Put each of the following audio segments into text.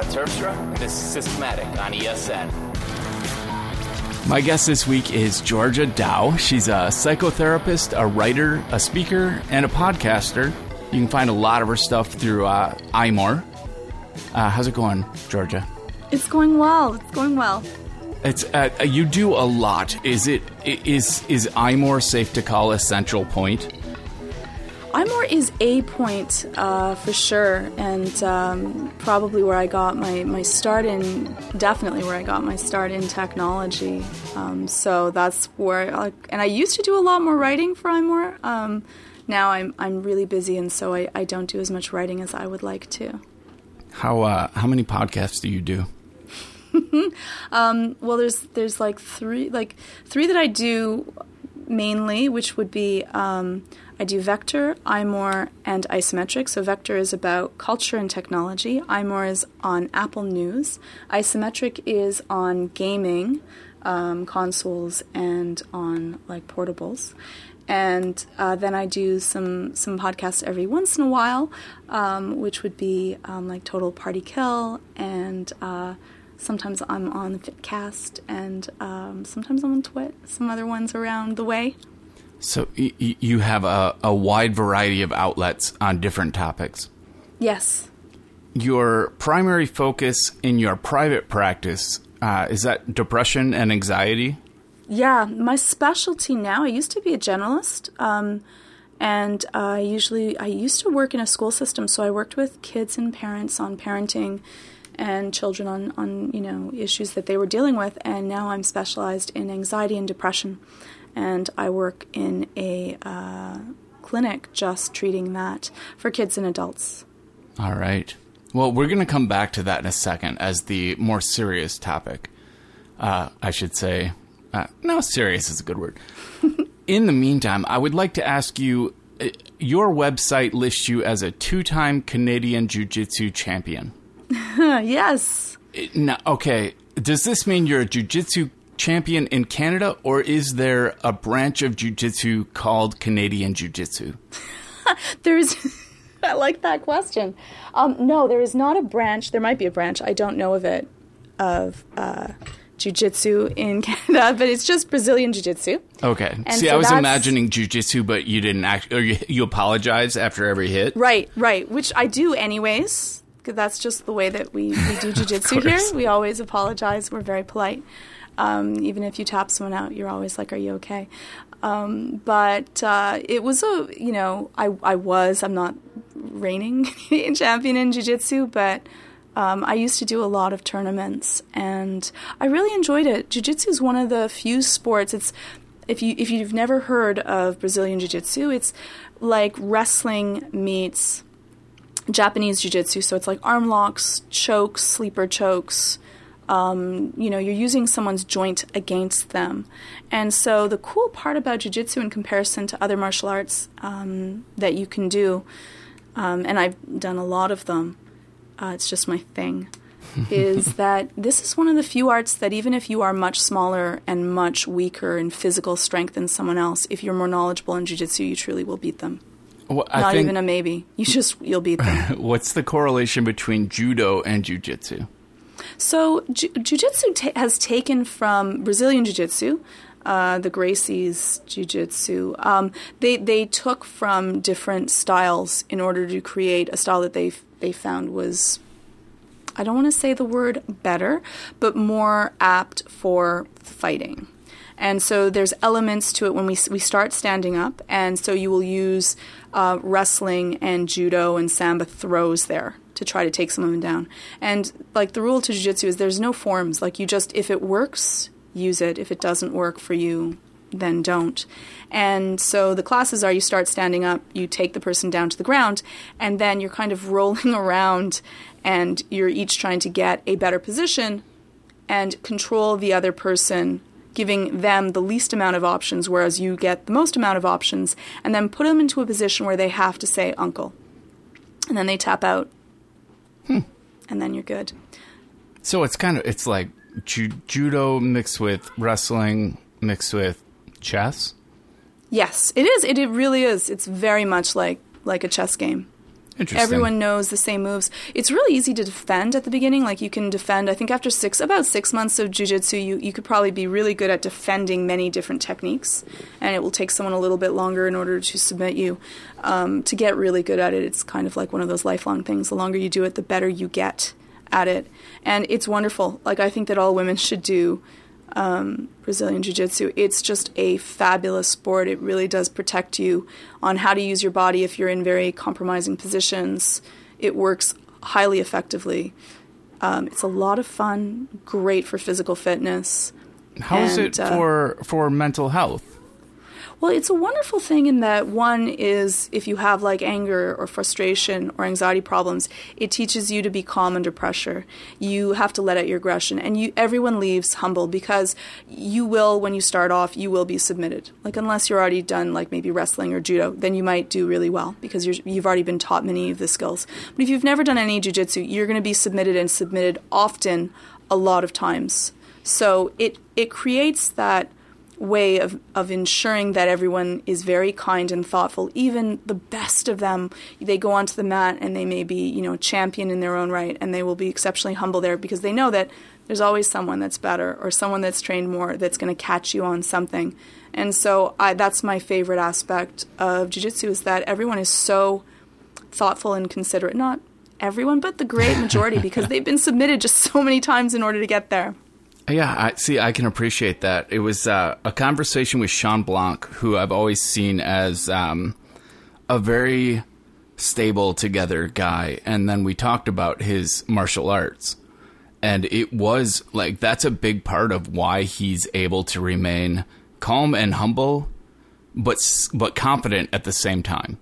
Brett Terpstra, and this is Systematic on ESN. My guest this week is Georgia Dow. She's a psychotherapist, a writer, a speaker, and a podcaster. You can find a lot of her stuff through uh, iMore. Uh, how's it going, Georgia? It's going well. It's going well. It's uh, you do a lot. Is it is is iMore safe to call a central point? Is a point uh, for sure, and um, probably where I got my, my start in, definitely where I got my start in technology. Um, so that's where, I, and I used to do a lot more writing for iMore. Um, now I'm I'm really busy, and so I, I don't do as much writing as I would like to. How uh, how many podcasts do you do? um, well, there's there's like three like three that I do mainly, which would be um, I do Vector, iMore, and Isometric. So Vector is about culture and technology. iMore is on Apple News. Isometric is on gaming, um, consoles, and on like portables. And uh, then I do some some podcasts every once in a while, um, which would be um, like Total Party Kill and. Uh, Sometimes I'm on Fitcast, and um, sometimes I'm on Twit. Some other ones around the way. So y- you have a, a wide variety of outlets on different topics. Yes. Your primary focus in your private practice uh, is that depression and anxiety. Yeah, my specialty now. I used to be a generalist. Um, and I usually I used to work in a school system, so I worked with kids and parents on parenting and children on, on you know issues that they were dealing with and now i'm specialized in anxiety and depression. And i work in a uh, clinic just treating that for kids and adults. All right. Well we're going to come back to that in a second as the more serious topic. Uh, i should say uh, no serious is a good word. In the meantime i would like to ask you uh, your website lists you as a two-time canadian jiu-jitsu champion yes. Now, okay. Does this mean you're a jiu-jitsu champion in Canada, or is there a branch of jiu-jitsu called Canadian Jiu-Jitsu? There's. I like that question. Um, no, there is not a branch. There might be a branch. I don't know of it of uh, jiu-jitsu in Canada, but it's just Brazilian jiu-jitsu. Okay. And See, so I was imagining jiu-jitsu, but you didn't act, or you, you apologize after every hit. Right, right. Which I do anyways because that's just the way that we, we do jujitsu here. We always apologize. We're very polite. Um, even if you tap someone out, you're always like, "Are you okay?" Um, but uh, it was a, you know, I I was. I'm not reigning champion in jiu-jitsu, but um, I used to do a lot of tournaments, and I really enjoyed it. Jiu-jitsu is one of the few sports. It's if you if you've never heard of Brazilian jiu-jitsu, it's like wrestling meets Japanese jiu-jitsu, so it's like arm locks, chokes, sleeper chokes. Um, you know, you're using someone's joint against them. And so the cool part about jiu-jitsu in comparison to other martial arts um, that you can do, um, and I've done a lot of them, uh, it's just my thing, is that this is one of the few arts that even if you are much smaller and much weaker in physical strength than someone else, if you're more knowledgeable in jiu-jitsu, you truly will beat them. Well, Not think, even a maybe. You just you'll beat them. What's the correlation between judo and jujitsu? So ju- jujitsu ta- has taken from Brazilian jiu-jitsu, uh, the Gracie's jiu-jitsu. Um, they they took from different styles in order to create a style that they they found was I don't want to say the word better, but more apt for fighting. And so there's elements to it when we, we start standing up. And so you will use uh, wrestling and judo and sambo throws there to try to take some of them down. And like the rule to jiu-jitsu is there's no forms. Like you just, if it works, use it. If it doesn't work for you, then don't. And so the classes are you start standing up, you take the person down to the ground, and then you're kind of rolling around and you're each trying to get a better position and control the other person giving them the least amount of options, whereas you get the most amount of options, and then put them into a position where they have to say uncle. And then they tap out. Hmm. And then you're good. So it's kind of, it's like ju- judo mixed with wrestling mixed with chess? Yes, it is. It, it really is. It's very much like, like a chess game. Everyone knows the same moves. It's really easy to defend at the beginning. Like you can defend. I think after six, about six months of jujitsu, you you could probably be really good at defending many different techniques, and it will take someone a little bit longer in order to submit you. Um, to get really good at it, it's kind of like one of those lifelong things. The longer you do it, the better you get at it, and it's wonderful. Like I think that all women should do um, Brazilian Jiu Jitsu. It's just a fabulous sport. It really does protect you on how to use your body if you're in very compromising positions. It works highly effectively. Um, it's a lot of fun, great for physical fitness. How is and, it uh, for for mental health? Well, it's a wonderful thing in that one is if you have like anger or frustration or anxiety problems, it teaches you to be calm under pressure. You have to let out your aggression, and you everyone leaves humble because you will when you start off you will be submitted. Like unless you're already done like maybe wrestling or judo, then you might do really well because you're, you've already been taught many of the skills. But if you've never done any jujitsu, you're going to be submitted and submitted often, a lot of times. So it it creates that way of, of ensuring that everyone is very kind and thoughtful. Even the best of them, they go onto the mat and they may be, you know, champion in their own right, and they will be exceptionally humble there because they know that there's always someone that's better or someone that's trained more that's going to catch you on something. And so I, that's my favorite aspect of jiu-jitsu is that everyone is so thoughtful and considerate. Not everyone, but the great majority because they've been submitted just so many times in order to get there. Yeah, I see. I can appreciate that. It was uh, a conversation with Shawn Blanc, who I've always seen as um, a very stable together guy, and then we talked about his martial arts, and it was like that's a big part of why he's able to remain calm and humble, but but confident at the same time.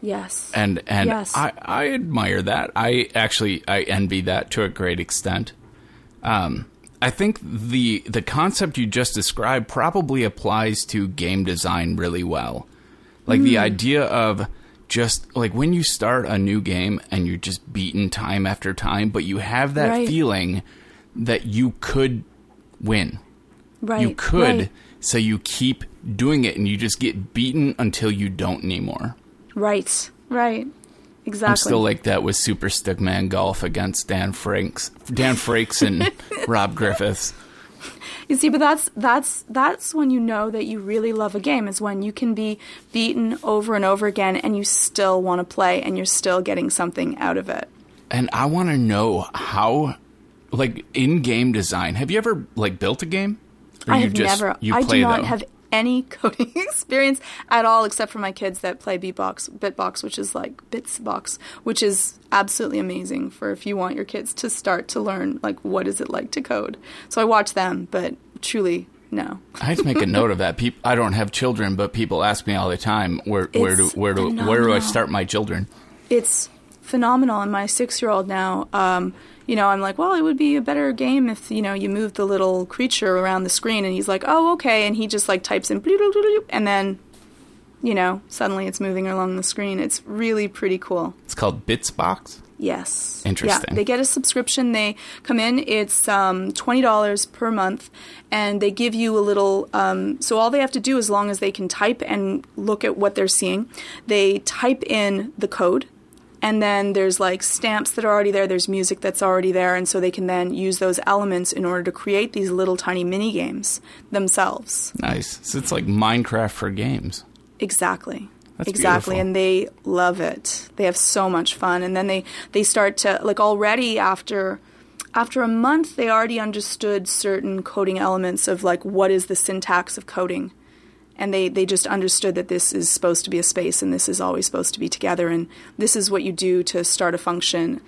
Yes. And and Yes. I, I admire that. I actually I envy that to a great extent. Um, I think the the concept you just described probably applies to game design really well. Like the Hmm. idea of just like when you start a new game and you're just beaten time after time, but you have that Right. feeling that you could win. right. You could, Right. so you keep doing it and you just get beaten until you don't anymore. Right. Right. Exactly. I'm still like that with Super Stickman Golf against Dan Franks, Dan Frakes and Rob Griffiths. You see, but that's that's that's when you know that you really love a game is when you can be beaten over and over again and you still want to play and you're still getting something out of it. And I want to know how, like in game design, have you ever like built a game? Or I you have just- never. I do not have any coding experience at all, except for my kids that play Beatbox, Bitbox, which is like Bitsbox, which is absolutely amazing for if you want your kids to start to learn like what is it like to code. So I watch them, but truly no. I have to make a note of that. Peop I don't have children, but people ask me all the time where where do where do where do I start my children? it's phenomenal. And my six year old now, um, you know, I'm like, well, it would be a better game if, you know, you move the little creature around the screen. And he's like, oh, okay. And he just like types in, and then, you know, suddenly it's moving along the screen. It's really pretty cool. It's called Bitsbox. Yes. Interesting. Yeah, they get a subscription. They come in. It's um, twenty dollars per month, and they give you a little. Um, so all they have to do, as long as they can type and look at what they're seeing, they type in the code, and then there's like stamps that are already there. There's music that's already there, and so they can then use those elements in order to create these little tiny mini games themselves. Nice. So it's like Minecraft for games. Exactly. That's exactly beautiful. and they love it they have so much fun and then they they start to like already after after a month they already understood certain coding elements of like what is the syntax of coding and they they just understood that this is supposed to be a space and this is always supposed to be together and this is what you do to start a function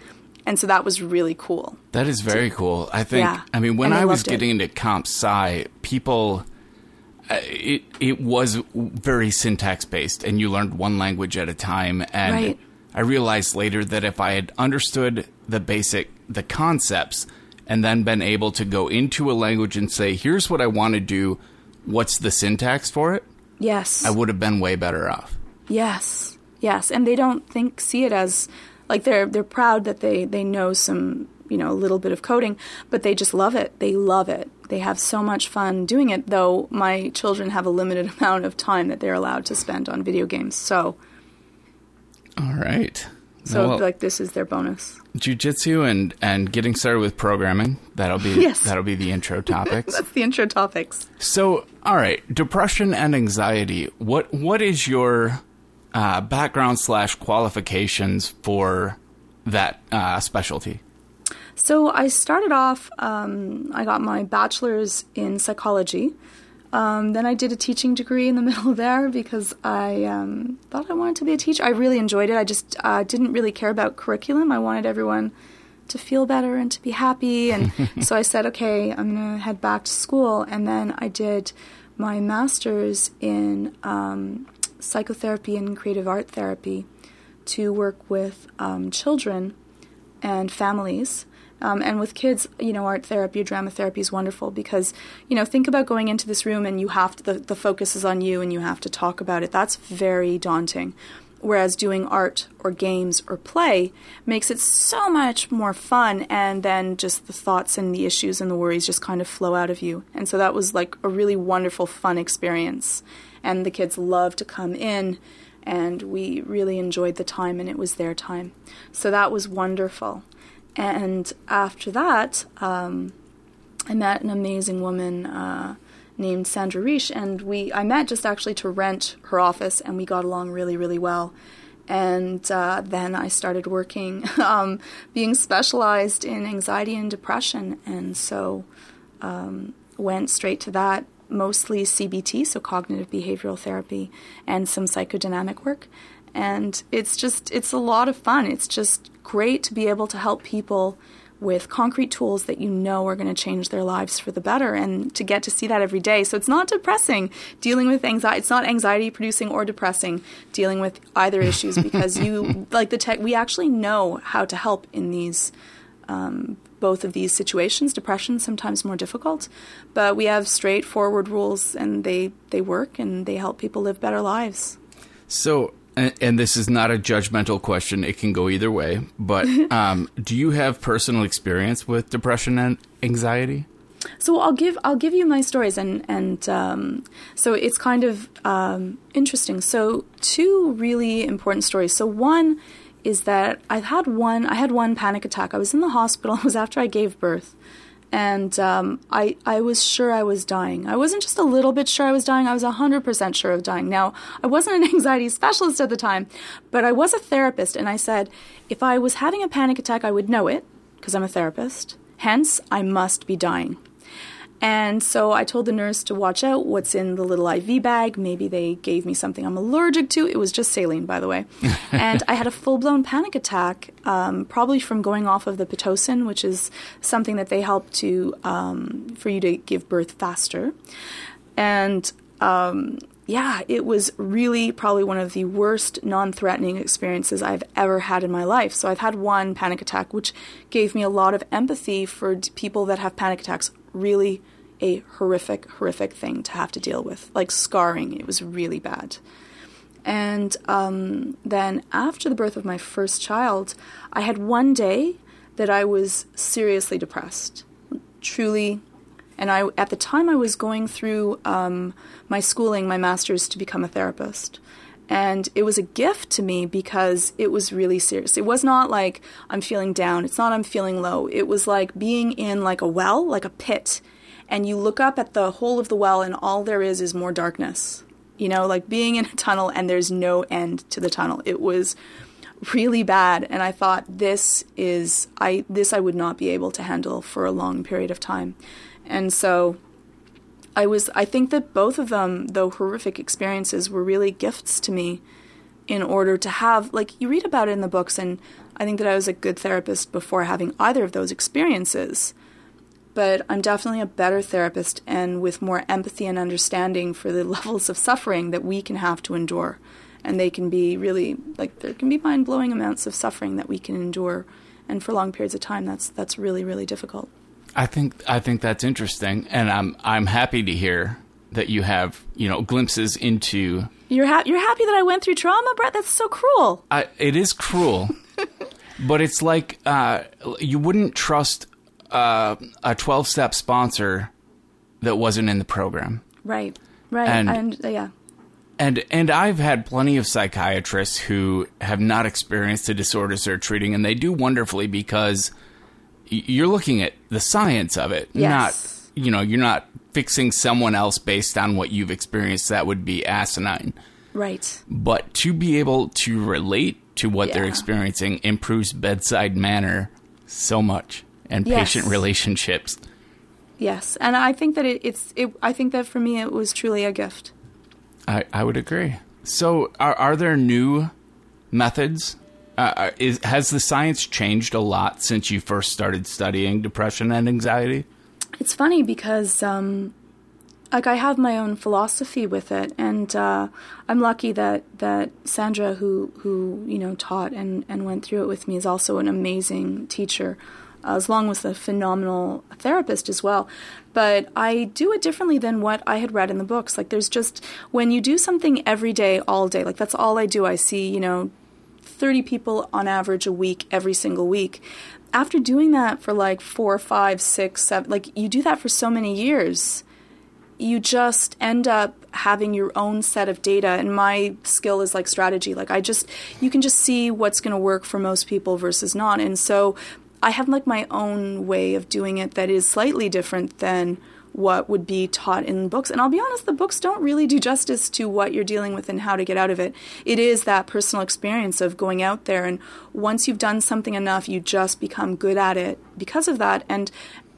and so that was really cool That is very cool. I think. Yeah. I mean, when And I was loved it. getting into comp sci, people, uh, it it was very syntax based, and you learned one language at a time. And Right. I realized later that if I had understood the basic the concepts, and then been able to go into a language and say, "Here's what I want to do. What's the syntax for it?" yes I would have been way better off. Yes, yes, and they don't think see it as like they're they're proud that they they know some you know a little bit of coding, but they just love it. They love it. They have so much fun doing it. Though my children have a limited amount of time that they're allowed to spend on video games, so All right. So Well- like this is their bonus. Jiu-jitsu and and getting started with programming. That'll be Yes. that'll be the intro topics. That's the intro topics. So, all right, depression and anxiety. What what is your uh, background slash qualifications for that uh, specialty? So I started off. Um, I got my bachelor's in psychology. Um, then I did a teaching degree in the middle there because I um, thought I wanted to be a teacher. I really enjoyed it. I just uh, didn't really care about curriculum. I wanted everyone to feel better and to be happy. And so I said, okay, I'm going to head back to school. And then I did my master's in um, psychotherapy and creative art therapy to work with um, children and families. Um, and with kids, you know, art therapy, drama therapy is wonderful because, you know, think about going into this room and you have to, the, the focus is on you and you have to talk about it. That's very daunting. Whereas doing art or games or play makes it so much more fun, and then just the thoughts and the issues and the worries just kind of flow out of you. And so that was like a really wonderful, fun experience. And the kids loved to come in, and we really enjoyed the time, and it was their time. So that was wonderful. And after that, um, I met an amazing woman uh, named Sandra Reish, and we I met just actually to rent her office, and we got along really, really well. And uh, then I started working, um, being specialized in anxiety and depression, and so um, went straight to that. Mostly CBT, so cognitive behavioral therapy, and some psychodynamic work. And it's just it's a lot of fun. It's just great to be able to help people with concrete tools that you know are going to change their lives for the better and to get to see that every day. So it's not depressing dealing with anxiety. It's not anxiety producing or depressing dealing with either issues because you like the tech we actually know how to help in these um, both of these situations. Depression sometimes more difficult, but we have straightforward rules and they they work and they help people live better lives. So, and, and this is not a judgmental question; it can go either way. But um, do you have personal experience with depression and anxiety? So I'll give I'll give you my stories and and um, so it's kind of um, interesting. So two really important stories. So one is that I've had one I had one panic attack. I was in the hospital. It was after I gave birth, and um, I I was sure I was dying. I wasn't just a little bit sure I was dying. I was hundred percent sure of dying. Now I wasn't an anxiety specialist at the time, but I was a therapist, and I said if I was having a panic attack, I would know it because I'm a therapist. Hence, I must be dying. And so I told the nurse to watch out what's in the little IV bag. Maybe they gave me something I'm allergic to. It was just saline, by the way. and I had a full blown panic attack, um, probably from going off of the Pitocin, which is something that they help to um, for you to give birth faster. And um, yeah, it was really probably one of the worst non threatening experiences I've ever had in my life. So I've had one panic attack, which gave me a lot of empathy for d- people that have panic attacks. Really a horrific, horrific thing to have to deal with. Like scarring, it was really bad. And um, then after the birth of my first child, I had one day that I was seriously depressed. Truly and I, at the time, I was going through um, my schooling, my master's to become a therapist. And it was a gift to me because it was really serious. It was not like I'm feeling down. It's not I'm feeling low. It was like being in like a well, like a pit. And you look up at the hole of the well, and all there is is more darkness. You know, like being in a tunnel and there's no end to the tunnel. It was really bad and I thought this is I this I would not be able to handle for a long period of time. And so I was I think that both of them though horrific experiences were really gifts to me in order to have like you read about it in the books and I think that I was a good therapist before having either of those experiences. But I'm definitely a better therapist and with more empathy and understanding for the levels of suffering that we can have to endure. And they can be really like there can be mind blowing amounts of suffering that we can endure and for long periods of time that's that's really, really difficult. I think I think that's interesting, and I'm I'm happy to hear that you have you know glimpses into. You're ha- you're happy that I went through trauma, Brett? That's so cruel. I, it is cruel, but it's like uh, you wouldn't trust uh, a 12 step sponsor that wasn't in the program. Right. Right. And- and uh, yeah. And and I've had plenty of psychiatrists who have not experienced the disorders they're treating, and they do wonderfully because you're looking at the science of it, Yes. not you know you're not fixing someone else based on what you've experienced. That would be asinine. Right. But to be able to relate to what they're experiencing improves bedside manner so much and Yes. patient relationships. Yes, and I think that it, it's. It, I think that for me, it was truly a gift. I, I would agree. So, are, are there new methods? Uh, is, has the science changed a lot since you first started studying depression and anxiety? It's funny because, um, like, I have my own philosophy with it, and uh, I'm lucky that that Sandra, who who you know taught and and went through it with me, is also an amazing teacher, Uh, as long as a phenomenal therapist as well. But I do it differently than what I had read in the books. Like, there's just when you do something every day, all day. Like that's all I do. I see, you know, 30 people on average a week every single week. After doing that for like four, five, six, seven, like you do that for so many years, you just end up having your own set of data. And my skill is like strategy. Like I just, you can just see what's going to work for most people versus not. And so I have like my own way of doing it that is slightly different than what would be taught in books. And I'll be honest, the books don't really do justice to what you're dealing with and how to get out of it. It is that personal experience of going out there and once you've done something enough, you just become good at it because of that and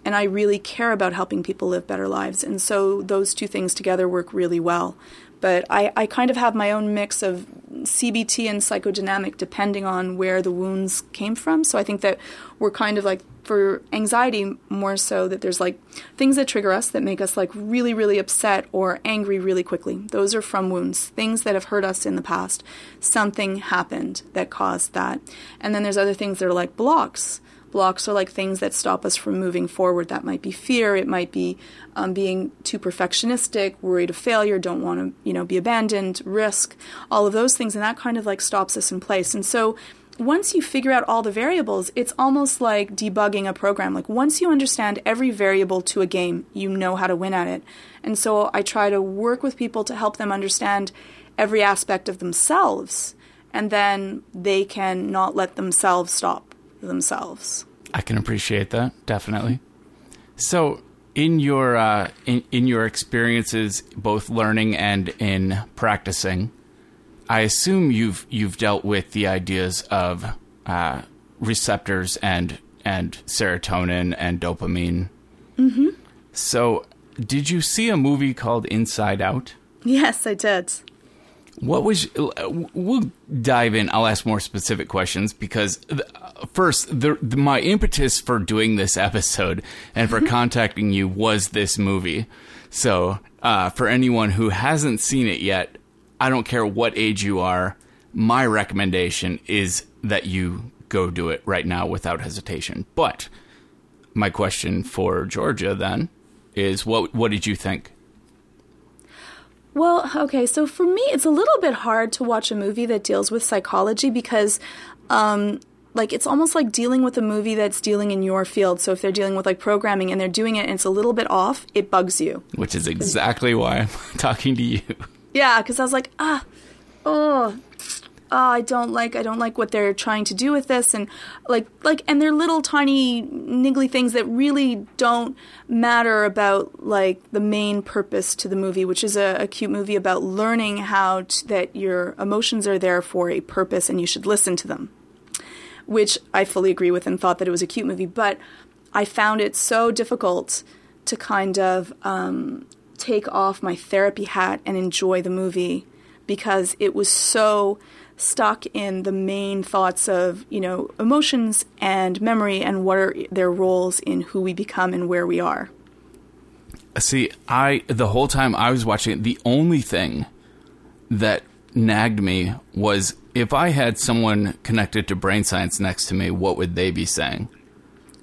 and I really care about helping people live better lives. And so those two things together work really well. But I, I kind of have my own mix of CBT and psychodynamic depending on where the wounds came from. So I think that we're kind of like for anxiety more so that there's like things that trigger us that make us like really really upset or angry really quickly. Those are from wounds things that have hurt us in the past. Something happened that caused that. And then there's other things that are like blocks blocks are like things that stop us from moving forward. That might be fear. It might be um, being too perfectionistic worried of failure don't want to you know be abandoned risk all of those things. And that kind of like stops us in place. And so once you figure out all the variables, it's almost like debugging a program. Like once you understand every variable to a game, you know how to win at it. And so I try to work with people to help them understand every aspect of themselves, and then they can not let themselves stop themselves. I can appreciate that definitely. So, in your uh, in in your experiences, both learning and in practicing, I assume you've you've dealt with the ideas of uh, receptors and and serotonin and dopamine. Mm-hmm. So, did you see a movie called Inside Out? Yes, I did. What was? We'll dive in. I'll ask more specific questions because uh, first, the, the, my impetus for doing this episode and for contacting you was this movie. So, uh, for anyone who hasn't seen it yet, I don't care what age you are. My recommendation is that you go do it right now without hesitation. But my question for Georgia then is, what what did you think? Well, okay, so for me, it's a little bit hard to watch a movie that deals with psychology because, um, like, it's almost like dealing with a movie that's dealing in your field. So if they're dealing with like programming and they're doing it and it's a little bit off, it bugs you. Which is exactly why I'm talking to you. Yeah, because I was like, ah, oh, oh, I don't like, I don't like what they're trying to do with this, and like, like, and they're little tiny niggly things that really don't matter about like the main purpose to the movie, which is a, a cute movie about learning how that your emotions are there for a purpose and you should listen to them, which I fully agree with and thought that it was a cute movie, but I found it so difficult to kind of um, take off my therapy hat and enjoy the movie because it was so stuck in the main thoughts of you know emotions and memory and what are their roles in who we become and where we are See, I the whole time I was watching it, the only thing that nagged me was if I had someone connected to brain science next to me, what would they be saying?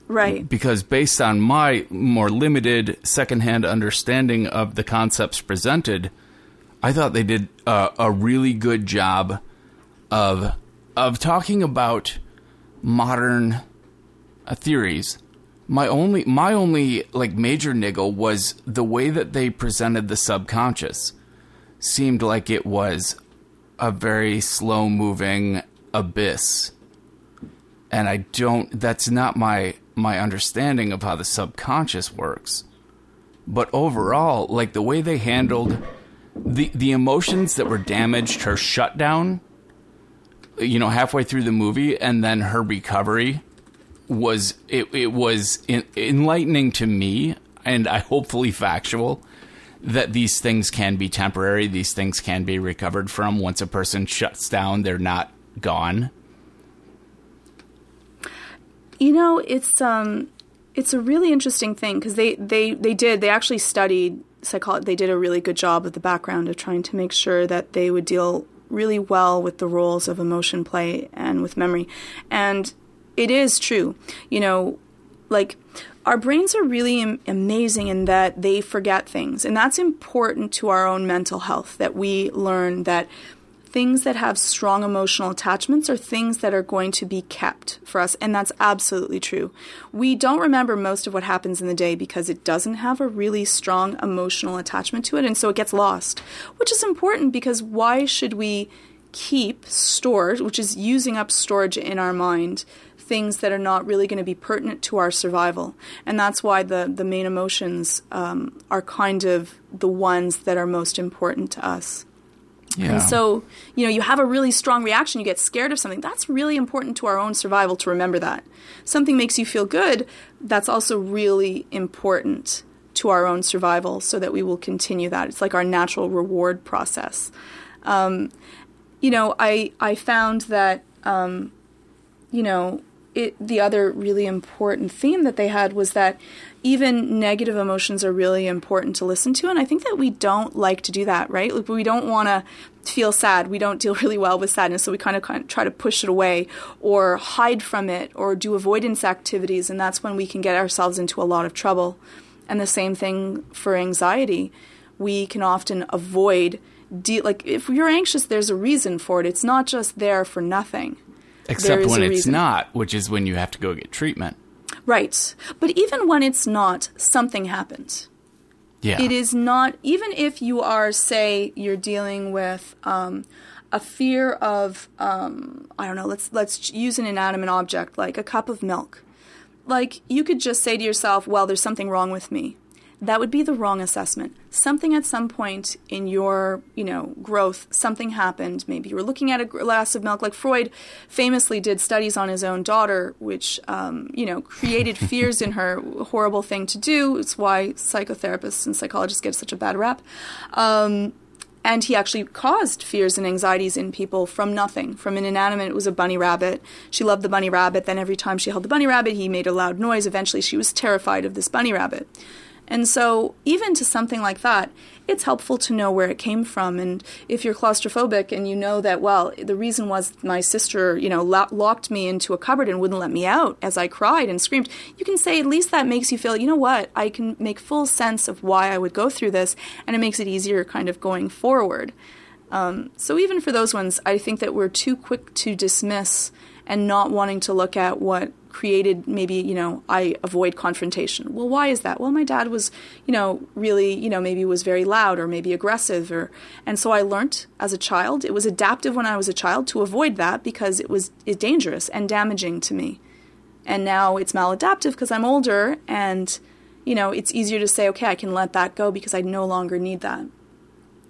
right Because based on my more limited secondhand understanding of the concepts presented, I thought they did a, a really good job of of talking about modern uh, theories. My only my only like major niggle was the way that they presented the subconscious. seemed like it was a very slow moving abyss. And I don't that's not my my understanding of how the subconscious works. But overall, like the way they handled the the emotions that were damaged, her shutdown, you know, halfway through the movie, and then her recovery was it, it was in, enlightening to me, and I hopefully factual that these things can be temporary. These things can be recovered from once a person shuts down. They're not gone. You know, it's um, it's a really interesting thing because they, they they did they actually studied psychology. They did a really good job of the background of trying to make sure that they would deal really well with the roles of emotion play and with memory, and it is true. You know, like our brains are really am- amazing in that they forget things, and that's important to our own mental health. That we learn that things that have strong emotional attachments are things that are going to be kept for us, and that's absolutely true. We don't remember most of what happens in the day because it doesn't have a really strong emotional attachment to it, and so it gets lost, which is important because why should we keep stored, which is using up storage in our mind? Things that are not really going to be pertinent to our survival, and that's why the the main emotions um, are kind of the ones that are most important to us. Yeah. And so, you know, you have a really strong reaction, you get scared of something. That's really important to our own survival to remember that. Something makes you feel good, that's also really important to our own survival so that we will continue that. It's like our natural reward process. Um, you know, I, I found that, um, you know, it, the other really important theme that they had was that even negative emotions are really important to listen to. And I think that we don't like to do that, right? Like we don't want to feel sad. We don't deal really well with sadness. So we kind of, kind of try to push it away or hide from it or do avoidance activities. And that's when we can get ourselves into a lot of trouble. And the same thing for anxiety. We can often avoid, de- like, if you're anxious, there's a reason for it. It's not just there for nothing. Except when it's reason. not, which is when you have to go get treatment. Right. But even when it's not, something happened. Yeah. It is not, even if you are, say, you're dealing with um, a fear of, um, I don't know, let's, let's use an inanimate object like a cup of milk. Like, you could just say to yourself, well, there's something wrong with me that would be the wrong assessment. Something at some point in your, you know, growth, something happened. Maybe you were looking at a glass of milk. Like Freud famously did studies on his own daughter, which, um, you know, created fears in her. Horrible thing to do. It's why psychotherapists and psychologists get such a bad rap. Um, and he actually caused fears and anxieties in people from nothing. From an inanimate, it was a bunny rabbit. She loved the bunny rabbit. Then every time she held the bunny rabbit, he made a loud noise. Eventually, she was terrified of this bunny rabbit. And so, even to something like that, it's helpful to know where it came from. And if you're claustrophobic and you know that, well, the reason was my sister, you know, lo- locked me into a cupboard and wouldn't let me out as I cried and screamed, you can say at least that makes you feel, you know what, I can make full sense of why I would go through this, and it makes it easier kind of going forward. Um, so, even for those ones, I think that we're too quick to dismiss and not wanting to look at what created maybe you know i avoid confrontation. Well why is that? Well my dad was you know really you know maybe was very loud or maybe aggressive or and so i learned as a child it was adaptive when i was a child to avoid that because it was dangerous and damaging to me. And now it's maladaptive because i'm older and you know it's easier to say okay i can let that go because i no longer need that.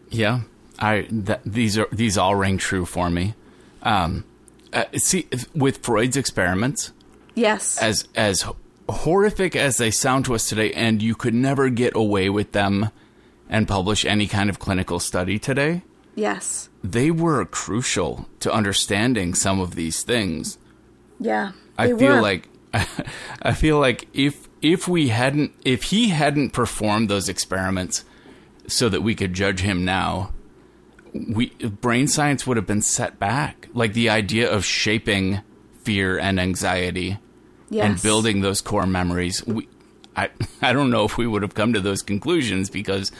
Yeah. I th- these are these all ring true for me. Um uh, see with freud's experiments Yes. As as horrific as they sound to us today, and you could never get away with them and publish any kind of clinical study today. Yes. They were crucial to understanding some of these things. Yeah. I feel were. like I feel like if if we hadn't if he hadn't performed those experiments so that we could judge him now, we brain science would have been set back. Like the idea of shaping fear and anxiety yes. and building those core memories. We, I, I don't know if we would have come to those conclusions because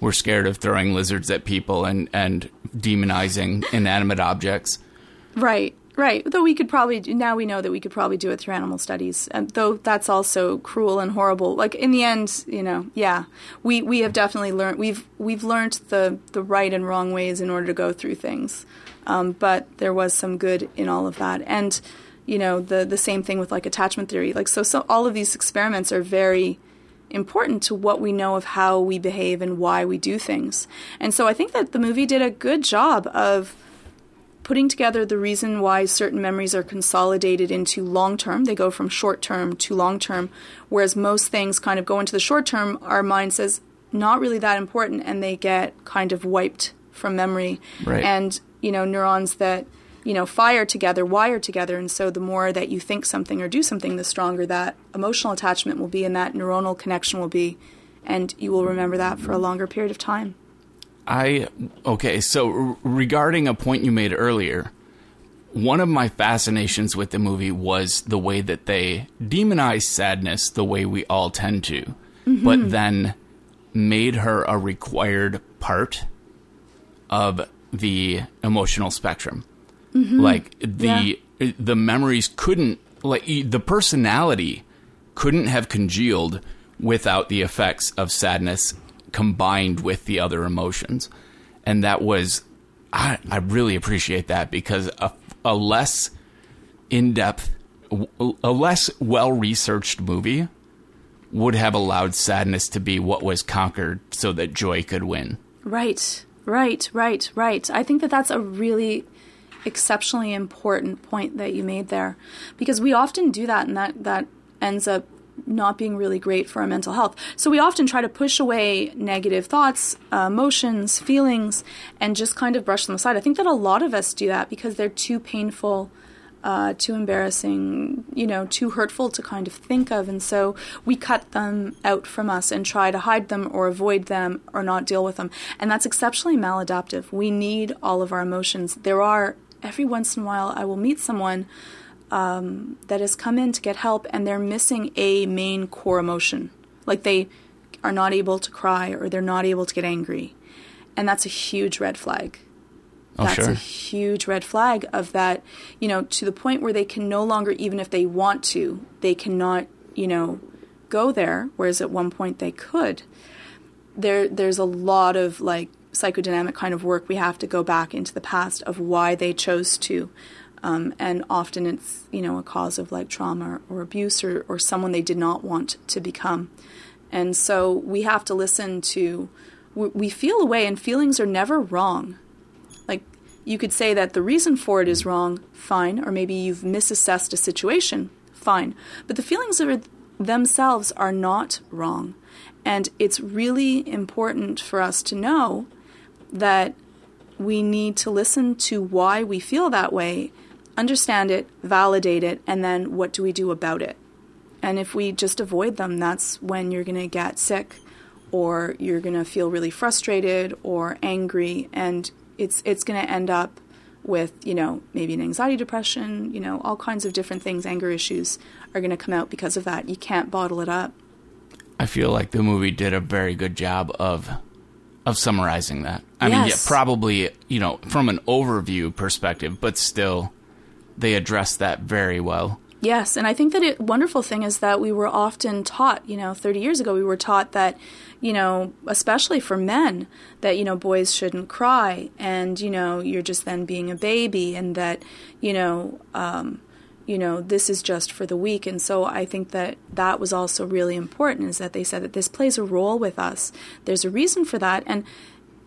we're scared of throwing lizards at people and, and demonizing inanimate objects. Right, right. Though we could probably now we know that we could probably do it through animal studies. And though that's also cruel and horrible. Like in the end, you know, yeah, we we have definitely learned we've we've learned the the right and wrong ways in order to go through things. Um, but there was some good in all of that, and you know the the same thing with like attachment theory. Like so, so all of these experiments are very important to what we know of how we behave and why we do things. And so I think that the movie did a good job of putting together the reason why certain memories are consolidated into long term. They go from short term to long term, whereas most things kind of go into the short term. Our mind says, not really that important, and they get kind of wiped from memory. Right. And, you know, neurons that, you know, fire together, wire together. And so the more that you think something or do something, the stronger that emotional attachment will be and that neuronal connection will be. And you will remember that for a longer period of time. I okay. So r- regarding a point you made earlier, one of my fascinations with the movie was the way that they demonize sadness the way we all tend to, but mm-hmm. then made her a required part of the emotional spectrum. Mm-hmm. Like the the memories couldn't like the personality couldn't have congealed without the effects of sadness combined with the other emotions. And that was I, I really appreciate that because a, a less in depth, a less well researched movie would have allowed sadness to be what was conquered so that joy could win. Right, right, right, right. I think that that's a really exceptionally important point that you made there because we often do that and that that ends up not being really great for our mental health. So we often try to push away negative thoughts, uh, emotions, feelings, and just kind of brush them aside. I think that a lot of us do that because they're too painful, uh, too embarrassing, you know, too hurtful to kind of think of. And so we cut them out from us and try to hide them or avoid them or not deal with them. And that's exceptionally maladaptive. We need all of our emotions. There are, every once in a while, I will meet someone um, that has come in to get help and they're missing a main core emotion. Like they are not able to cry or they're not able to get angry. And that's a huge red flag. Oh, that's sure. a huge red flag of that, you know, to the point where they can no longer, even if they want to, they cannot, you know, go there, whereas at one point they could. There, there's a lot of like psychodynamic kind of work we have to go back into the past of why they chose to. Um, and often it's, you know, a cause of like trauma or, or abuse or, or someone they did not want to become. And so we have to listen to, we, we feel a way, and feelings are never wrong. Like, you could say that the reason for it is wrong, fine, or maybe you've misassessed a situation, fine. But the feelings are, themselves are not wrong. And it's really important for us to know that we need to listen to why we feel that way, understand it, validate it, and then what do we do about it? And if we just avoid them, that's when you're going to get sick or you're going to feel really frustrated or angry and it's it's going to end up with, you know, maybe an anxiety depression, you know, all kinds of different things, anger issues are going to come out because of that. You can't bottle it up. I feel like the movie did a very good job of of summarizing that. I mean, yeah, probably, you know, from an overview perspective, but still they addressed that very well. Yes, and I think that it wonderful thing is that we were often taught, you know, 30 years ago we were taught that, you know, especially for men, that you know boys shouldn't cry and you know you're just then being a baby and that, you know, um, you know, this is just for the weak. And so I think that that was also really important is that they said that this plays a role with us. There's a reason for that and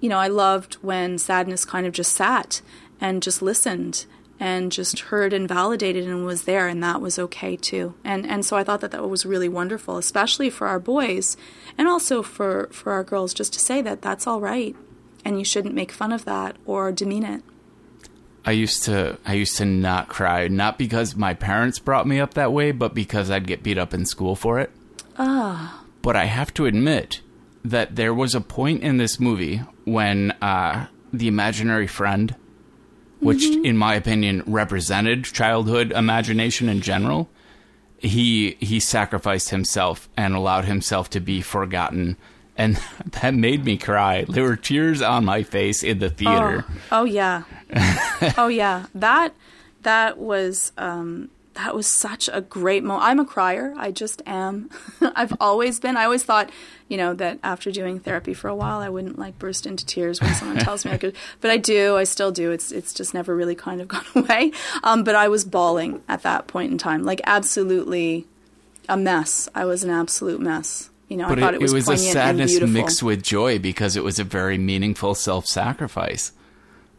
you know, I loved when sadness kind of just sat and just listened and just heard and validated and was there and that was okay too. And and so i thought that that was really wonderful especially for our boys and also for for our girls just to say that that's all right and you shouldn't make fun of that or demean it. I used to I used to not cry, not because my parents brought me up that way, but because I'd get beat up in school for it. ah. But I have to admit that there was a point in this movie when uh, the imaginary friend, which in my opinion represented childhood imagination in general, he he sacrificed himself and allowed himself to be forgotten, and that made me cry. There were tears on my face in the theater. oh, oh yeah oh yeah that that was um, that was such a great moment. I'm a crier. I just am. I've always been. I always thought, you know, that after doing therapy for a while, I wouldn't like burst into tears when someone tells me I could, but I do. I still do. It's it's just never really kind of gone away. Um, but I was bawling at that point in time, like absolutely a mess. I was an absolute mess. You know, But I thought it, it was it was a sadness mixed with joy because it was a very meaningful self-sacrifice.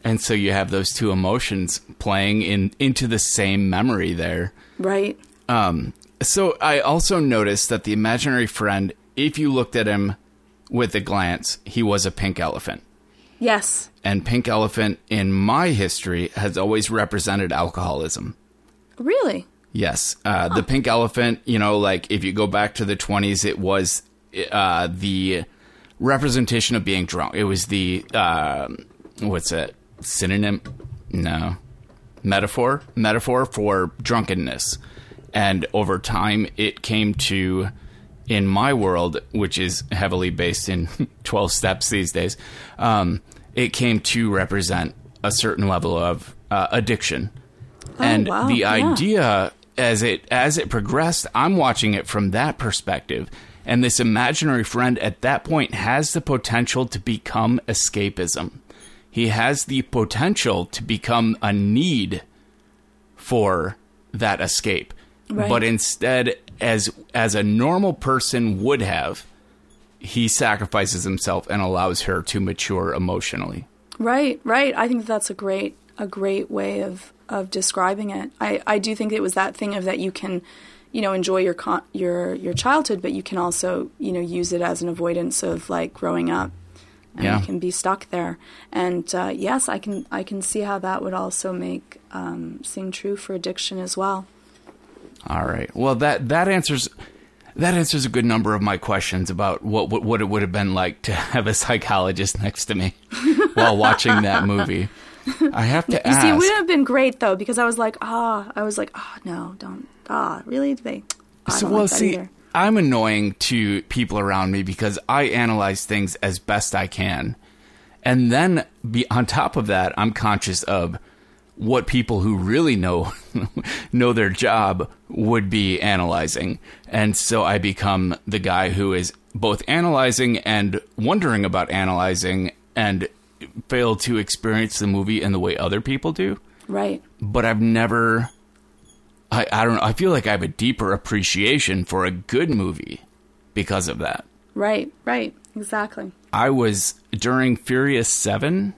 And so you have those two emotions playing in into the same memory there. right. Um, so I also noticed that the imaginary friend, if you looked at him with a glance, he was a pink elephant. Yes. And pink elephant in my history has always represented alcoholism. Really. Yes, uh, the pink elephant. You know, like if you go back to the twenties, it was uh, the representation of being drunk. It was the uh, what's it synonym? No, metaphor. Metaphor for drunkenness. And over time, it came to, in my world, which is heavily based in twelve steps these days, um, it came to represent a certain level of uh, addiction and wow, the yeah. idea as it as it progressed i'm watching it from that perspective and this imaginary friend at that point has the potential to become escapism he has the potential to become a need for that escape Right. but instead as as a normal person would have he sacrifices himself and allows her to mature emotionally Right, right. I think that's a great a great way of of describing it. I I do think it was that thing of that you can, you know, enjoy your con- your your childhood, but you can also you know use it as an avoidance of like growing up, and Yeah. you can be stuck there. And uh, yes, I can I can see how that would also make um, sing true for addiction as well. All right. Well, that that answers that answers a good number of my questions about what what, what it would have been like to have a psychologist next to me while watching that movie. I have to You ask. see, it would have been great though because I was like, ah, I was like, ah, no, don't, ah, really? They, so well, like see, either. I'm annoying to people around me because I analyze things as best I can, and then be on top of that, I'm conscious of what people who really know know their job would be analyzing, and so I become the guy who is both analyzing and wondering about analyzing, and fail to experience the movie in the way other people do Right. but I've never. I, I don't know. I feel like I have a deeper appreciation for a good movie because of that. Right. Right. Exactly. I was during Furious 7,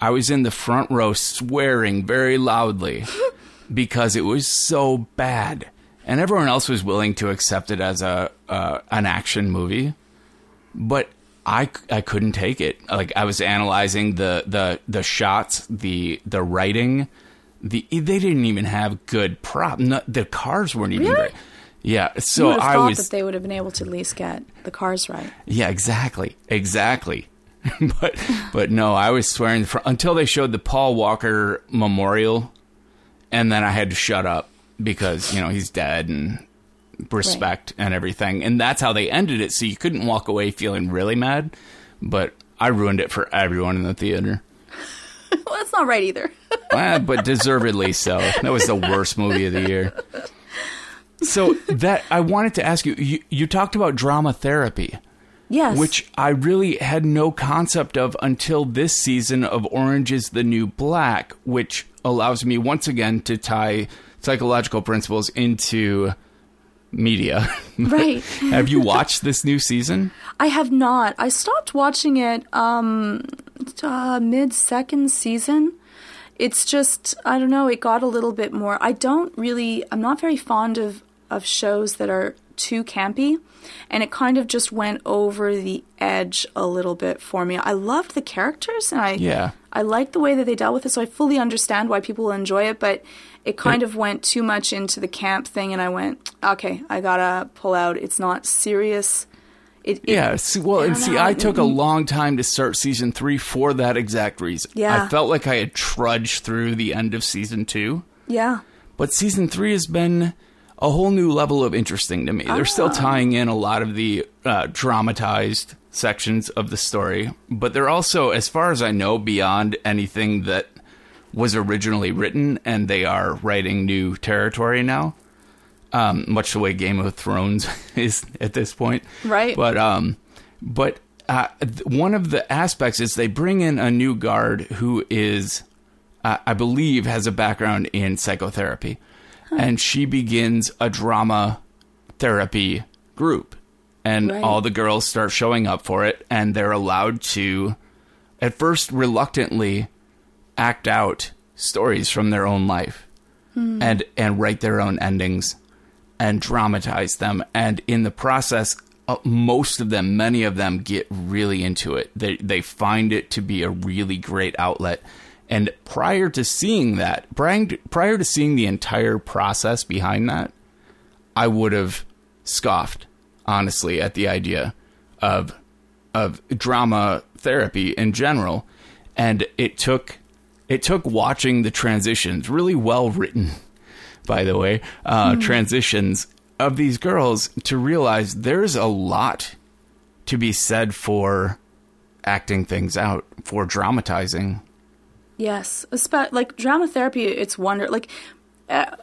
I was in the front row swearing very loudly because it was so bad. And everyone else was willing to accept it as a uh, an action movie. But I, I couldn't take it. Like I was analyzing the the the shots, the the writing, the they didn't even have good prop. No, the cars weren't even Really? great. Yeah, so I thought was that they would have been able to at least get the cars right. yeah, exactly, exactly. but but no, I was swearing fr- until they showed the Paul Walker memorial, and then I had to shut up because you know he's dead and respect and everything, and that's how they ended it. So you couldn't walk away feeling really mad, but I ruined it for everyone in the theater. well, that's not right either. Eh, but deservedly so. That was the worst movie of the year. So that I wanted to ask you, you, you talked about drama therapy. yes. which I really had no concept of until this season of Orange is the New Black, which allows me once again to tie psychological principles into media. right. Have you watched this new season? I have not. I stopped watching it um, uh, mid second season. It's just I don't know. It got a little bit more. I don't really. I'm not very fond of of shows that are too campy, and it kind of just went over the edge a little bit for me. I loved the characters, and I Yeah. I liked the way that they dealt with it. So I fully understand why people enjoy it, but it kind of went too much into the camp thing, and I went, okay, I gotta pull out. It's not serious. It, it- Yeah. See, well, and see, know. I took a long time to start season three for that exact reason. Yeah. I felt like I had trudged through the end of season two. yeah. But season three has been a whole new level of interesting to me. They're still tying in a lot of the uh, dramatized sections of the story, but they're also, as far as I know, beyond anything that was originally written, and they are writing new territory now. Um, much the way Game of Thrones is at this point, Right. But um, but uh, one of the aspects is they bring in a new guard who is, uh, I believe, has a background in psychotherapy, and she begins a drama therapy group, and Right. all the girls start showing up for it, and they're allowed to, at first reluctantly, act out stories from their own life, and and write their own endings, and dramatize them, and in the process. Uh, most of them, many of them, get really into it. They they find it to be a really great outlet. And prior to seeing that, prior prior to seeing the entire process behind that, I would have scoffed, honestly, at the idea of of drama therapy in general. And it took it took watching the transitions, really well written, by the way, uh, transitions of these girls to realize there's a lot to be said for acting things out, for dramatizing. Yes, like drama therapy, it's wonder like uh,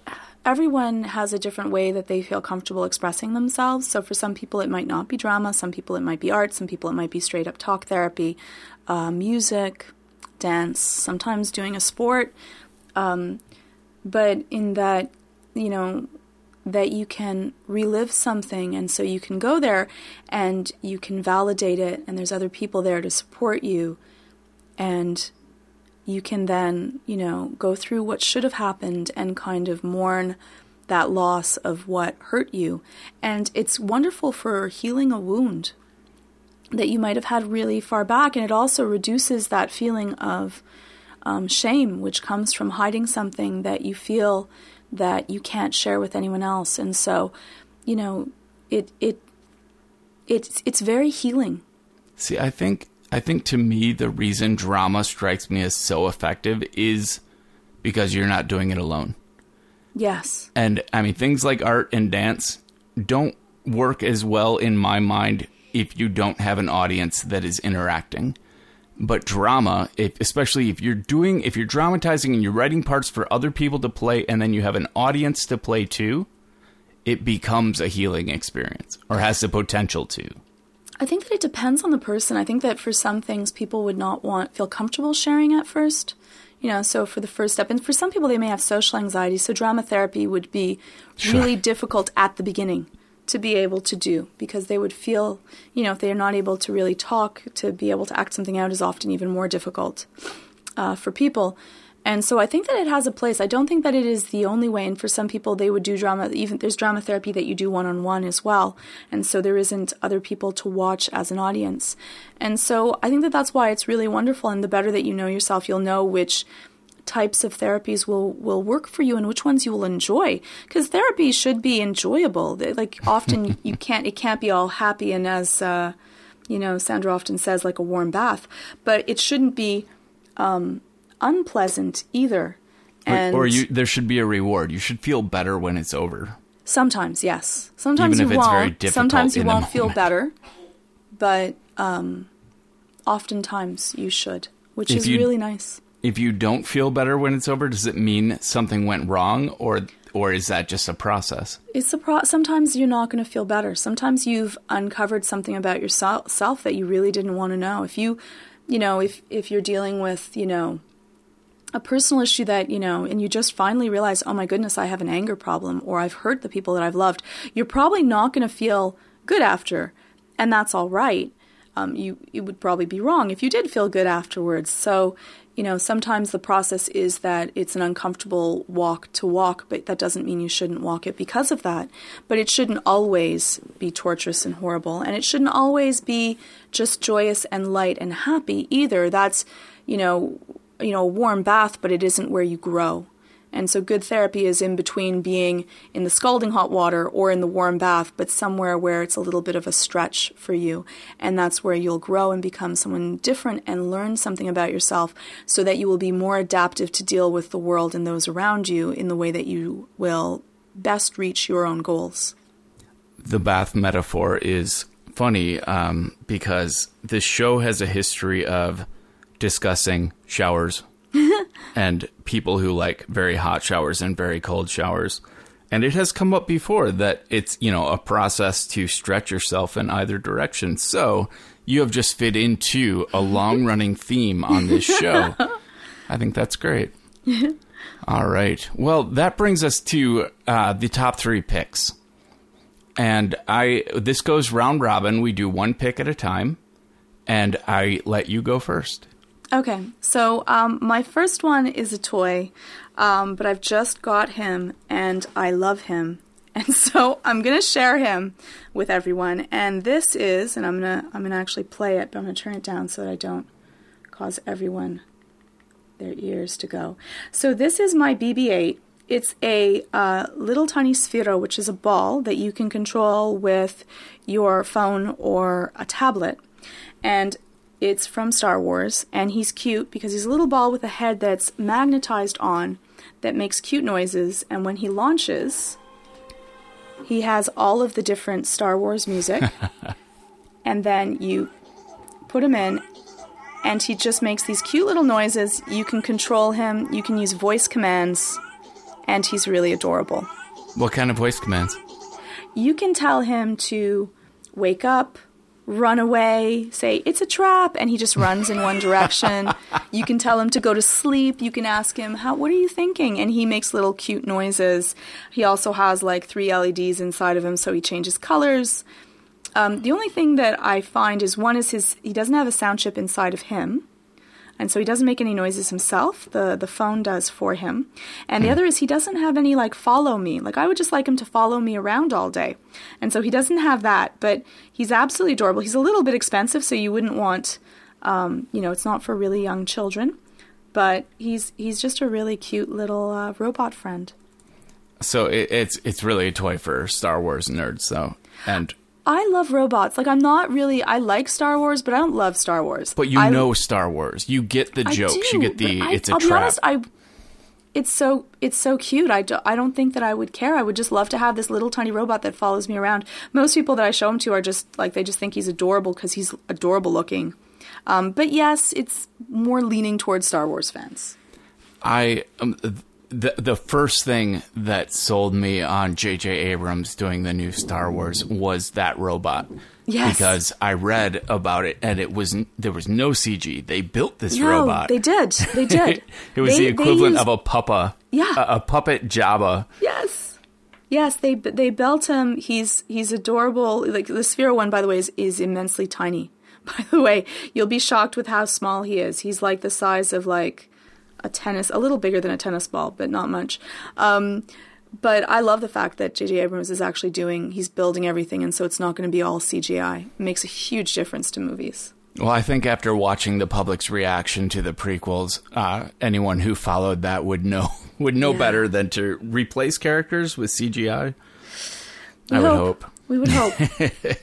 everyone has a different way that they feel comfortable expressing themselves. So for some people, it might not be drama. Some people, it might be art. Some people, it might be straight up talk therapy, uh, music, dance. Sometimes doing a sport. Um, but in that, you know, that you can relive something and so you can go there and you can validate it and there's other people there to support you and you can then, you know, go through what should have happened and kind of mourn that loss of what hurt you. And it's wonderful for healing a wound that you might have had really far back. And it also reduces that feeling of um, shame, which comes from hiding something that you feel that you can't share with anyone else. And so, you know, it, it, it's, it's very healing. See, I think I think to me the reason drama strikes me as so effective is because you're not doing it alone. Yes. And I mean things like art and dance don't work as well in my mind if you don't have an audience that is interacting. But drama, if, especially if you're doing if you're dramatizing and you're writing parts for other people to play and then you have an audience to play too, it becomes a healing experience or has the potential to. I think that it depends on the person. I think that for some things, people would not want feel comfortable sharing at first. You know, so for the first step, and for some people, they may have social anxiety. So drama therapy would be Sure. really difficult at the beginning to be able to do because they would feel, you know, if they are not able to really talk, to be able to act something out is often even more difficult uh, for people. And so I think that it has a place. I don't think that it is the only way. And for some people, they would do drama. Even there's drama therapy that you do one on one as well. And so there isn't other people to watch as an audience. And so I think that that's why it's really wonderful. And the better that you know yourself, you'll know which types of therapies will will work for you and which ones you will enjoy. Because therapy should be enjoyable. Like often you can't it can't be all happy and as uh, you know sandra often says like a warm bath. But it shouldn't be um, unpleasant either. Or- and or you there should be a reward. You should feel better when it's over. sometimes yes. Sometimes Even you won't. sometimes you won't feel better. But um, oftentimes you should which If is you- really nice If you don't feel better when it's over, does it mean something went wrong or or is that just a process? It's a pro- sometimes you're not going to feel better. Sometimes you've uncovered something about yourself that you really didn't want to know. If you, you know, if if you're dealing with, you know, a personal issue that, you know, and you just finally realize, "Oh my goodness, I have an anger problem or I've hurt the people that I've loved." You're probably not going to feel good after, and that's all right. Um, you it would probably be wrong if you did feel good afterwards. So, you know, sometimes the process is that it's an uncomfortable walk to walk, but that doesn't mean you shouldn't walk it because of that. But it shouldn't always be torturous and horrible, and it shouldn't always be just joyous and light and happy either. That's, you know, you know, a warm bath, but it isn't where you grow. And so good therapy is in between being in the scalding hot water or in the warm bath, but somewhere where it's a little bit of a stretch for you. And that's where you'll grow and become someone different and learn something about yourself so that you will be more adaptive to deal with the world and those around you in the way that you will best reach your own goals. The bath metaphor is funny um, because this show has a history of discussing showers and people who like very hot showers and very cold showers. And it has come up before that it's, you know, a process to stretch yourself in either direction. So you have just fit into a long running theme on this show. I think that's great. All right. Well, that brings us to uh, the top three picks. And I this goes round robin. We do one pick at a time, and I let you go first. Okay, so um, my first one is a toy, um, but I've just got him and I love him, and so I'm gonna share him with everyone. And this is, and I'm gonna I'm gonna actually play it, but I'm gonna turn it down so that I don't cause everyone their ears to go. So this is my BB-8. It's a uh, little tiny Sphero, which is a ball that you can control with your phone or a tablet. And it's from Star Wars, and he's cute because he's a little ball with a head that's magnetized on that makes cute noises. And when he launches, he has all of the different Star Wars music. and then you put him in, and he just makes these cute little noises. You can control him, you can use voice commands, and he's really adorable. What kind of voice commands? You can tell him to wake up, run away, say, it's a trap, and he just runs in one direction. You can tell him to go to sleep. You can ask him, How, what are you thinking? And he makes little cute noises. He also has like three LEDs inside of him, so he changes colors. Um, the only thing that I find is one is his, he doesn't have a sound chip inside of him. And so he doesn't make any noises himself. The the phone does for him. And the other is he doesn't have any like follow me. Like I would just like him to follow me around all day. And so he doesn't have that, but he's absolutely adorable. He's a little bit expensive, so you wouldn't want um, you know, it's not for really young children. But he's he's just a really cute little uh, robot friend. So it, it's it's really a toy for Star Wars nerds, though. And I love robots. Like I'm not really. I like Star Wars, but I don't love Star Wars. but you I, know Star Wars. You get the jokes. do, you get the I, it's a I'll trap. be honest. I. It's so it's so cute. I, do, I don't think that I would care. I would just love to have this little tiny robot that follows me around. Most people that I show him to are just like they just think he's adorable because he's adorable looking. Um, but yes, it's more leaning towards Star Wars fans. I um, the the first thing that sold me on J.J. Abrams doing the new Star Wars was that robot. Yes. Because I read about it and it was there was no CG. They built this No, robot. they did. They did. it was They- the equivalent used- of a puppa. Yeah. A, a puppet Jabba. Yes. Yes, they they built him. He's he's adorable. Like the Sphero one, by the way, is, is immensely tiny. By the way, you'll be shocked with how small he is. He's like the size of like a tennis, a little bigger than a tennis ball, but not much. Um, but I love the fact that J.J. Abrams is actually doing. He's building everything, and so it's not going to be all CGI. It makes a huge difference to movies. Well, I think after watching the public's reaction to the prequels, uh, anyone who followed that would know would know Yeah. better than to replace characters with CGI. We I would hope. We would hope.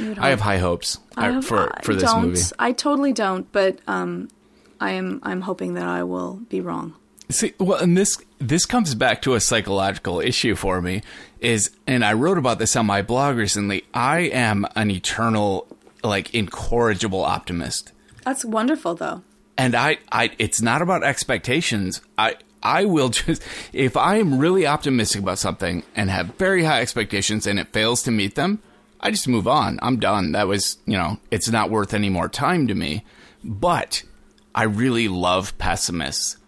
We would I have high hopes uh, I have- for I for this movie. I totally don't, but um, I am. I'm hoping that I will be wrong. See, well, and this this comes back to a psychological issue for me is, and I wrote about this on my blog recently. I am an eternal, like, incorrigible optimist, That's wonderful, though. and I, I, it's not about expectations. I, I will just if I am really optimistic about something and have very high expectations and it fails to meet them, I just move on. I'm done. That was, you know, it's not worth any more time to me. But I really love pessimists.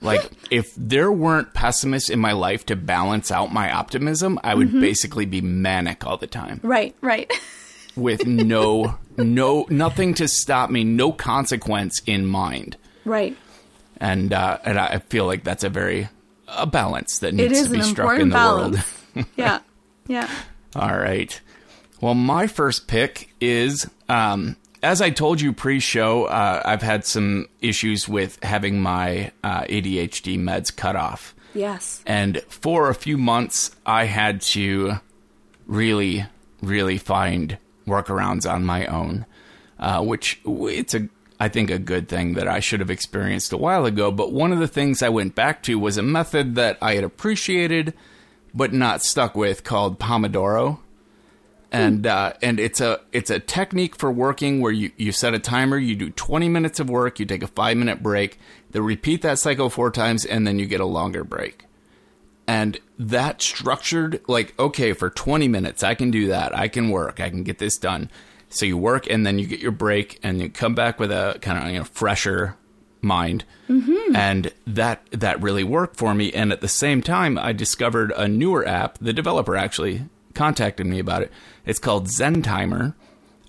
Like, if there weren't pessimists in my life to balance out my optimism, I would basically be manic all the time Right, right. with no, no, nothing to stop me, no consequence in mind. right. And, uh, and I feel like that's a very, a balance that needs to be struck in the balance. world. yeah. Yeah. All right. Well, my first pick is, um, as I told you pre-show, uh, I've had some issues with having my uh, ADHD meds cut off, Yes. and for a few months, I had to really, really find workarounds on my own, uh, which it's a I think a good thing that I should have experienced a while ago. But one of the things I went back to was a method that I had appreciated but not stuck with called Pomodoro. And uh, and it's a it's a technique for working where you you set a timer, you do 20 minutes of work, you take a five minute break, then repeat that cycle four times, and then you get a longer break. And that structured, like, okay, for 20 minutes, I can do that. I can work. I can get this done. So you work and then you get your break and you come back with a kind of you know fresher mind. Mm-hmm. And that that really worked for me. And at the same time, I discovered a newer app. The developer actually contacted me about it. It's called Zen Timer.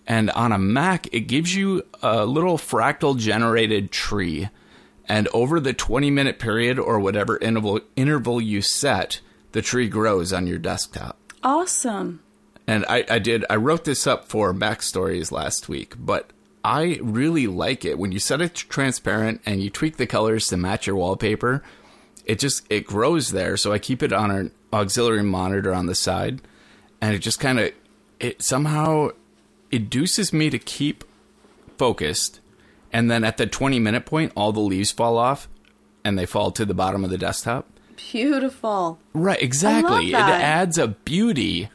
And on a Mac, it gives you a little fractal generated tree. And over the 20 minute period or whatever interval, interval you set, the tree grows on your desktop. Awesome. And I, I did, I wrote this up for Mac Stories last week, but I really like it. When you set it transparent and you tweak the colors to match your wallpaper, it just, it grows there. So I keep it on an auxiliary monitor on the side and it just kind of, it somehow induces me to keep focused. And then at the 20 minute point, all the leaves fall off and they fall to the bottom of the desktop. Beautiful. Right, exactly. It adds a beauty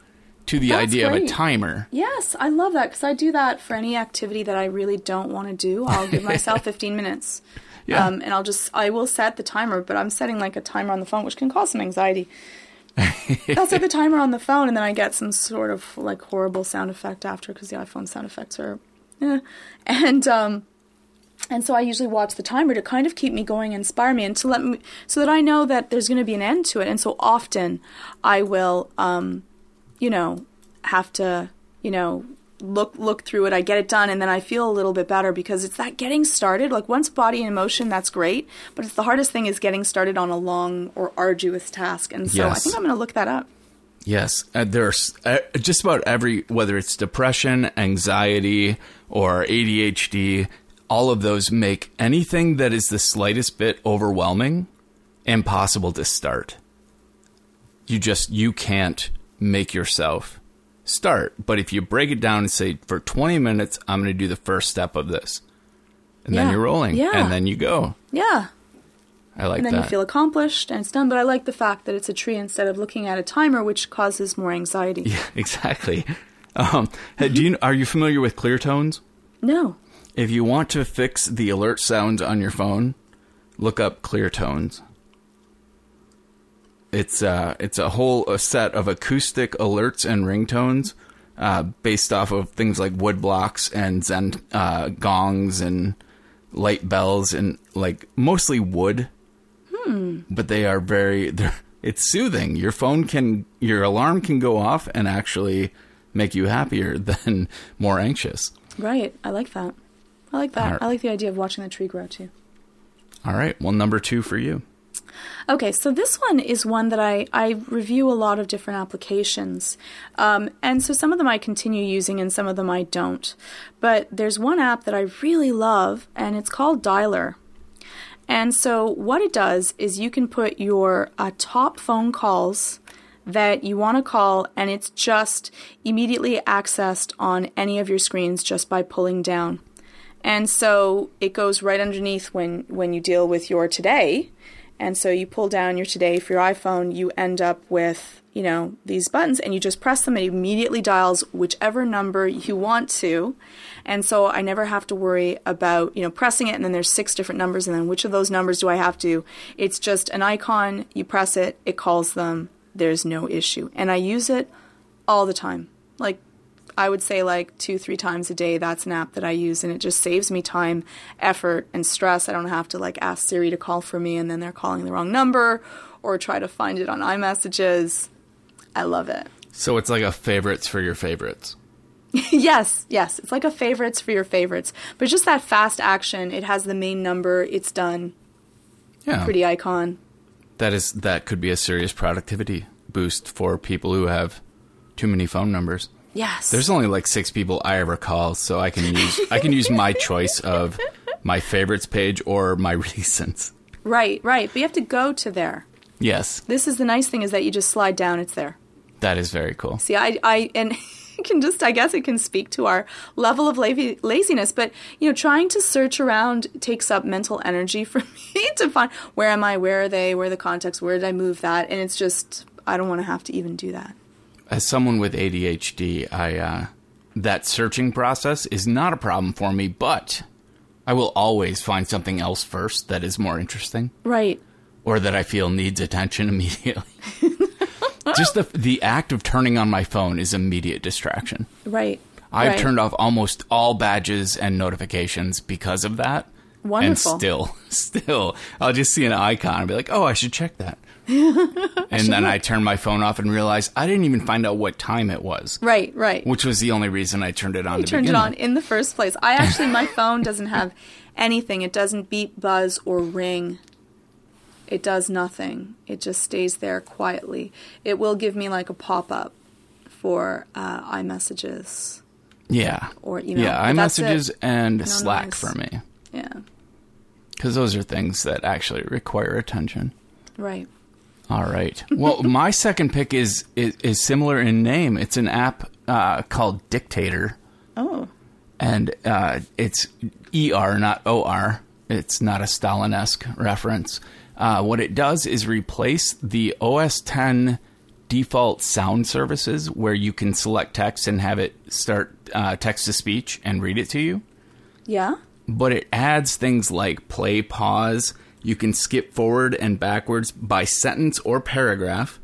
to the That's idea of a timer. Yes, I love that because I do that for any activity that I really don't want to do. I'll give myself 15 minutes. Yeah. Um, and I'll just, I will set the timer, but I'm setting like a timer on the phone, which can cause some anxiety. I'll set the timer on the phone and then I get some sort of like horrible sound effect after because the iPhone sound effects are, eh. And, um, and so I usually watch the timer to kind of keep me going, inspire me, and to let me, so that I know that there's going to be an end to it. And so often I will, um, you know, have to, you know, look look through it. I get it done, and then I feel a little bit better because it's that getting started. Like once body in motion, that's great, but it's the hardest thing is getting started on a long or arduous task. And so I think I'm going to look that up. Yes, uh, there's uh, just about every whether it's depression, anxiety, or ADHD, all of those make anything that is the slightest bit overwhelming impossible to start. You just you can't make yourself start. But if you break it down and say for 20 minutes I'm going to do the first step of this. And then you're rolling Yeah. and then you go. Yeah. I like that. And then that. you feel accomplished and it's done. But I like the fact that it's a tree instead of looking at a timer, which causes more anxiety. yeah, exactly. Um, do you are you familiar with clear tones? No. If you want to fix the alert sounds on your phone, look up clear tones. It's uh, it's a whole a set of acoustic alerts and ringtones, uh, based off of things like wood blocks and zen uh, gongs and light bells and like mostly wood. But they are very. They're, it's soothing. Your phone can your alarm can go off and actually make you happier than more anxious. Right. I like that. I like that. Alright. I like the idea of watching the tree grow too. All right. Well, number two for you. Okay, so this one is one that I, I review a lot of different applications. Um, and so some of them I continue using and some of them I don't. But there's one app that I really love, and it's called Dialer. And so what it does is you can put your uh, top phone calls that you want to call, and it's just immediately accessed on any of your screens just by pulling down. And so it goes right underneath when, when you deal with your today. And so you pull down your today for your iPhone, you end up with, you know, these buttons and you just press them and it immediately dials whichever number you want to. And so I never have to worry about, you know, pressing it and then there's six different numbers and then which of those numbers do I have to? It's just an icon, you press it, it calls them, there's no issue. And I use it all the time. Like I would say like two, three times a day. That's an app that I use, and it just saves me time, effort, and stress. I don't have to like ask Siri to call for me, and then they're calling the wrong number, or try to find it on iMessages. I love it. So it's like a favorites for your favorites. yes, yes, it's like a favorites for your favorites, but just that fast action. It has the main number. It's done. Yeah. Pretty icon. That is that could be a serious productivity boost for people who have too many phone numbers. Yes. There's only like six people I ever call, so I can use I can use my choice of my favorites page or my recents. right, right. But you have to go to there. Yes, This is the nice thing is that you just slide down. It's there. that is very cool. See, I, I, and can just, I guess it can speak to our level of lazy, laziness, but, you know, trying to search around takes up mental energy for me to find where am I, where are they, where are the context, where did I move that, and it's just, I don't want to have to even do that. As someone with ADHD, I uh, that searching process is not a problem for me, but I will always find something else first that is more interesting Right. or that I feel needs attention immediately. Just the the act of turning on my phone is immediate distraction. Right. I've right. turned off almost all badges and notifications because of that. Wonderful. And still, still, I'll just see an icon and be like, "Oh, I should check that." and then I turned my phone off and realized I didn't even find out what time it was, Right, right. which was the only reason I turned it on. You turned it on with. in the first place. I actually, my phone doesn't have anything. It doesn't beep, buzz, or ring. It does nothing. It just stays there quietly. It will give me like a pop up for uh, iMessages Yeah, or you know. yeah, iMessages and Slack noise. for me Yeah, because those are things that actually require attention. right. All right. Well, my second pick is, is is similar in name. It's an app uh, called Dictater, Oh, and uh, it's ER, not OR. It's not a Stalin-esque reference. Uh, what it does is replace the OS 10 default sound services, where you can select text and have it start uh, text to speech and read it to you yeah. but it adds things like play pause. You can skip forward and backwards by sentence or paragraph.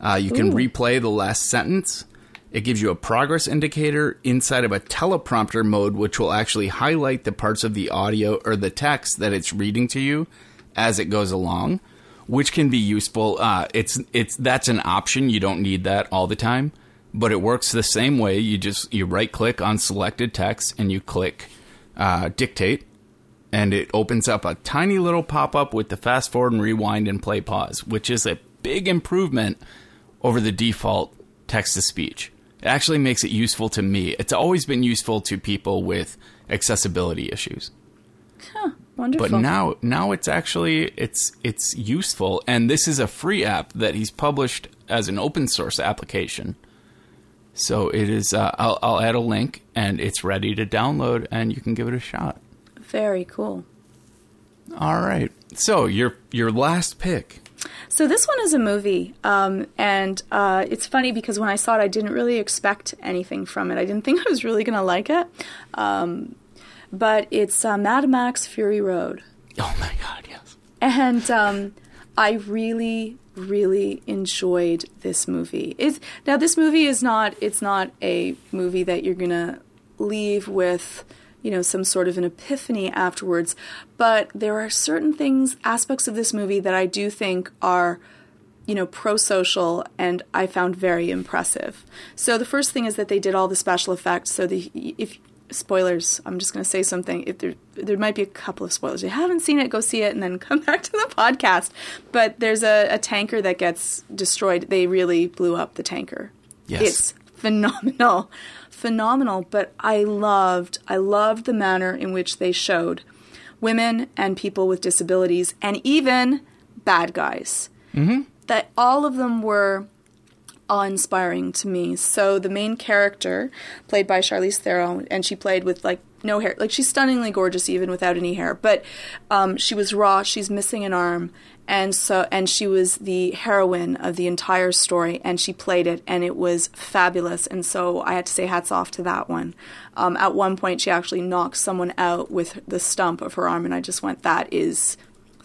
Uh, you can Ooh. replay the last sentence. It gives you a progress indicator inside of a teleprompter mode, which will actually highlight the parts of the audio or the text that it's reading to you as it goes along, which can be useful. Uh, it's it's that's an option. You don't need that all the time, but it works the same way. You just you right click on selected text and you click uh, dictate, and it opens up a tiny little pop up with the fast forward and rewind and play pause, which is a big improvement over the default text to speech. It actually makes it useful to me. It's always been useful to people with accessibility issues. Huh, Wonderful. But now now it's actually it's it's useful and this is a free app that he's published as an open source application. So it is uh, I'll, I'll add a link and it's ready to download and you can give it a shot. Very cool. All right. So your your last pick. So this one is a movie, um, and uh, it's funny because when I saw it, I didn't really expect anything from it. I didn't think I was really going to like it, um, but it's uh, Mad Max Fury Road, Oh my god, yes. and um, I really, really enjoyed this movie. It's, now this movie is not it's not a movie that you're gonna leave with you know some sort of an epiphany afterwards but there are certain things aspects of this movie that I do think are you know pro-social and I found very impressive. So the first thing is that they did all the special effects so the if spoilers I'm just going to say something if there there might be a couple of spoilers. If you haven't seen it go see it and then come back to the podcast. But there's a, a tanker that gets destroyed. They really blew up the tanker. Yes. It's phenomenal. Phenomenal, but I loved I loved the manner in which they showed women and people with disabilities and even bad guys. Mm-hmm. That all of them were awe-inspiring to me. So the main character, played by Charlize Theron, and she played with like no hair, like she's stunningly gorgeous even without any hair. But um, she was raw. She's missing an arm, and so and she was the heroine of the entire story, and she played it, and it was fabulous. And so I had to say hats off to that one. Um, at one point, she actually knocked someone out with the stump of her arm, and I just went, "That is."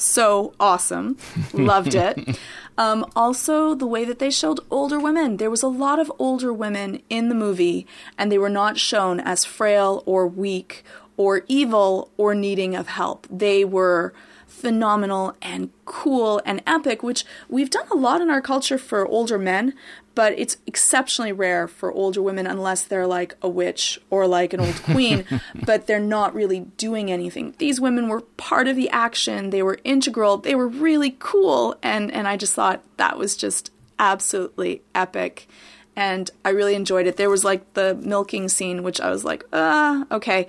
So awesome. Loved it. Um, also, the way that they showed older women. There was a lot of older women in the movie, and they were not shown as frail or weak or evil or needing of help. They were phenomenal and cool and epic, which we've done a lot in our culture for older men, but it's exceptionally rare for older women unless they're like a witch or like an old queen, but they're not really doing anything. These women were part of the action, they were integral, they were really cool, and, and I just thought that was just absolutely epic. And I really enjoyed it. There was like the milking scene, which I was like, ah, okay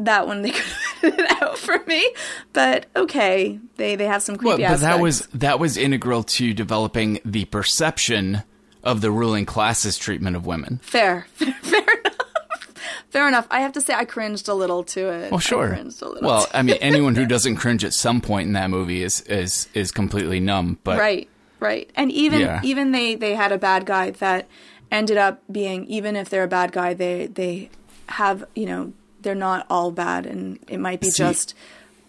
that one they could have it out for me, but okay, they they have some Well, creepy but that was that was integral to developing the perception of the ruling class's treatment of women. fair, fair, fair enough. Fair enough. I have to say, I cringed a little to it. Well, sure. I cringed a little. Well, I mean, anyone who doesn't cringe at some point in that movie is is is completely numb. But right, right, and even Yeah. even they they had a bad guy that ended up being even if they're a bad guy, they they have you know they're not all bad, and it might be See- just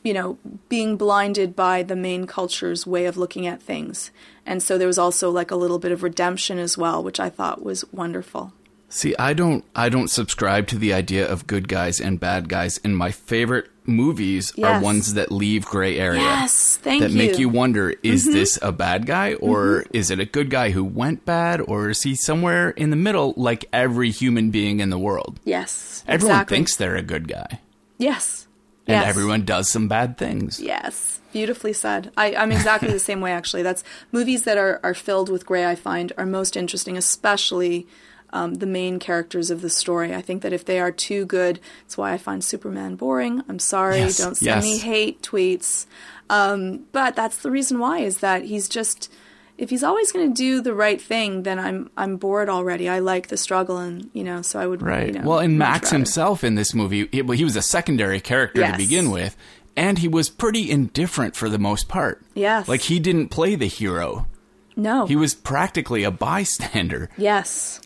you know being blinded by the main culture's way of looking at things. And so there was also like a little bit of redemption as well, which I thought was wonderful. See, I don't I don't subscribe to the idea of good guys and bad guys and my favorite movies are ones that leave gray area. Yes, thank that you. make you wonder is mm-hmm. this a bad guy or mm-hmm. is it a good guy who went bad or is he somewhere in the middle like every human being in the world? Yes, Everyone exactly. thinks they're a good guy yes, and yes. everyone does some bad things. Yes, beautifully said. I, I'm exactly the same way. Actually, that's movies that are are filled with gray. I find are most interesting, especially um, the main characters of the story. I think that if they are too good, it's why I find Superman boring. I'm sorry, Yes, don't send me hate tweets. Um, but that's the reason why is that he's just. If he's always going to do the right thing, then I'm I'm bored already. I like the struggle, and you know, so I would Right. You know, well, and Max rather. himself in this movie, he, well, he was a secondary character to begin with, and he was pretty indifferent for the most part. Yes. Like he didn't play the hero. no, He was practically a bystander. yes,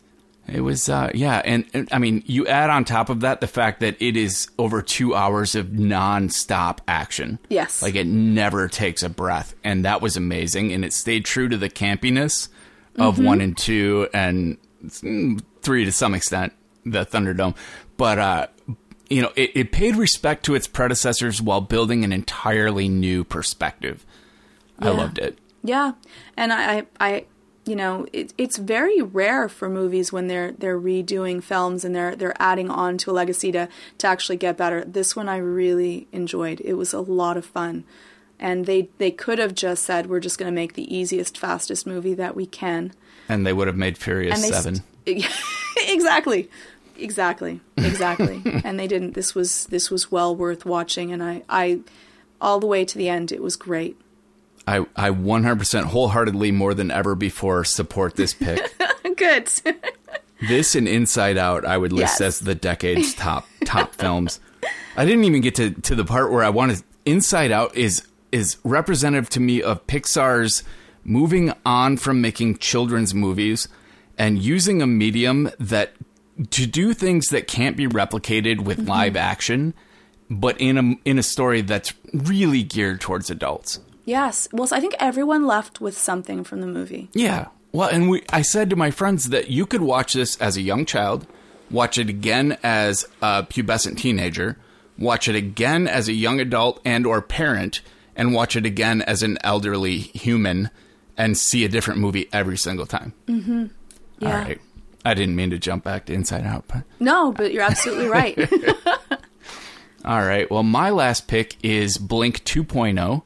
It was, uh, yeah, and, and I mean, you add on top of that the fact that it is over two hours of non-stop action. Yes. like it never takes a breath, and that was amazing, and it stayed true to the campiness of Mm-hmm. one and two, and mm, three to some extent, the Thunderdome, but uh, you know, it, it paid respect to its predecessors while building an entirely new perspective. I loved it. Yeah, and I, I, I you know, it, it's very rare for movies when they're they're redoing films and they're they're adding on to a legacy to to actually get better. This one I really enjoyed. It was a lot of fun, and they they could have just said we're just going to make the easiest, fastest movie that we can, And they would have made Furious Seven. st- exactly. Exactly, exactly, and they didn't. This was this was well worth watching, and I, I, all the way to the end, it was great. I, I 100% wholeheartedly more than ever before support this pick. Good. this and Inside Out I would list Yes. as the decade's top top films. I didn't even get to, to the part where I wanted Inside Out is is representative to me of Pixar's moving on from making children's movies and using a medium that to do things that can't be replicated with Mm-hmm. live action but in a in a story that's really geared towards adults. Yes. Well, so I think everyone left with something from the movie. Yeah. Well, and we, I said to my friends that you could watch this as a young child, watch it again as a pubescent teenager, watch it again as a young adult and or parent, and watch it again as an elderly human, and see a different movie every single time. Yeah. All right. I didn't mean to jump back to Inside Out, but No, but you're absolutely right. All right. Well, my last pick is Blink 2.0.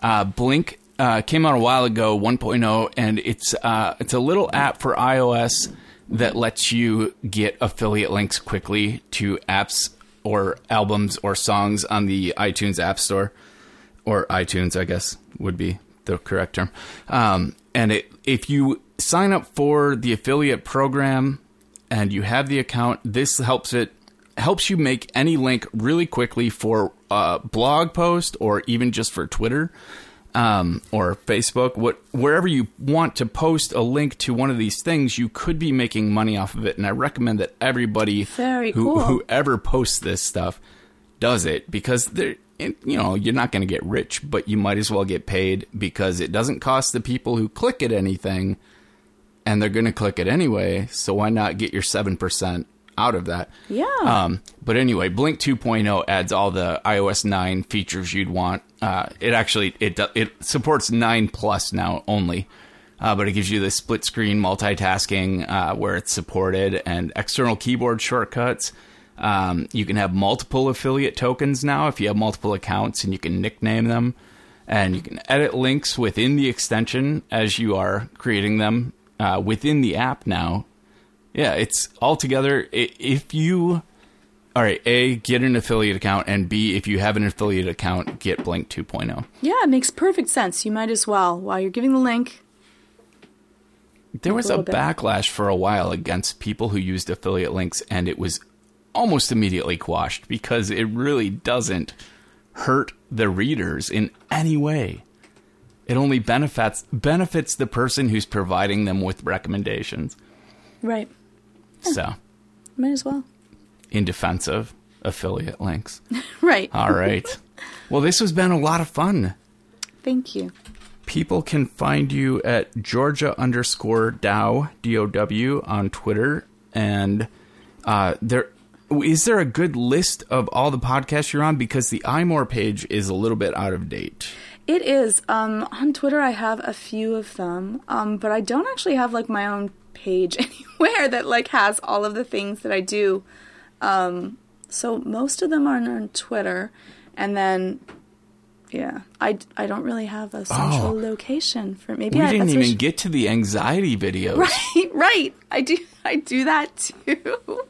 Uh, Blink uh, came out a while ago, 1.0, and it's uh, it's a little app for iOS that lets you get affiliate links quickly to apps or albums or songs on the iTunes App Store or iTunes, I guess would be the correct term. Um, and it, if you sign up for the affiliate program and you have the account, this helps it helps you make any link really quickly for a blog post or even just for Twitter um, or Facebook, what wherever you want to post a link to one of these things, you could be making money off of it. And I recommend that everybody Very who cool. whoever posts this stuff does it because they're you know you're not going to get rich, but you might as well get paid because it doesn't cost the people who click it anything, and they're going to click it anyway. So why not get your seven percent out of that? Yeah. Um, but anyway, Blink 2.0 adds all the iOS 9 features you'd want. Uh, it actually it it supports 9 plus now only. Uh, but it gives you the split screen multitasking uh, where it's supported and external keyboard shortcuts. Um, you can have multiple affiliate tokens now if you have multiple accounts and you can nickname them. And you can edit links within the extension as you are creating them uh, within the app now. Yeah, it's all together. If you, all right, A, get an affiliate account, and B, if you have an affiliate account, get Blink oh. 2.0. yeah, it makes perfect sense. You might as well. While you're giving the link, There was a bit. backlash for a while against people who used affiliate links, and it was almost immediately quashed because it really doesn't hurt the readers in any way. It only benefits benefits the person who's providing them with recommendations. Right. So, Might as well. in defense of affiliate links. Right. All right. well, this has been a lot of fun. Thank you. People can find you at Georgia underscore Dow D O W on Twitter, and uh, there is there a good list of all the podcasts you're on because the iMore page is a little bit out of date. It is. Um, on Twitter, I have a few of them, um, but I don't actually have like my own page anywhere that like has all of the things that I do. Um, so most of them are on Twitter, and then yeah, I, I don't really have a central Oh. location for maybe We I, didn't even get to the anxiety videos. right right. I do I do that too.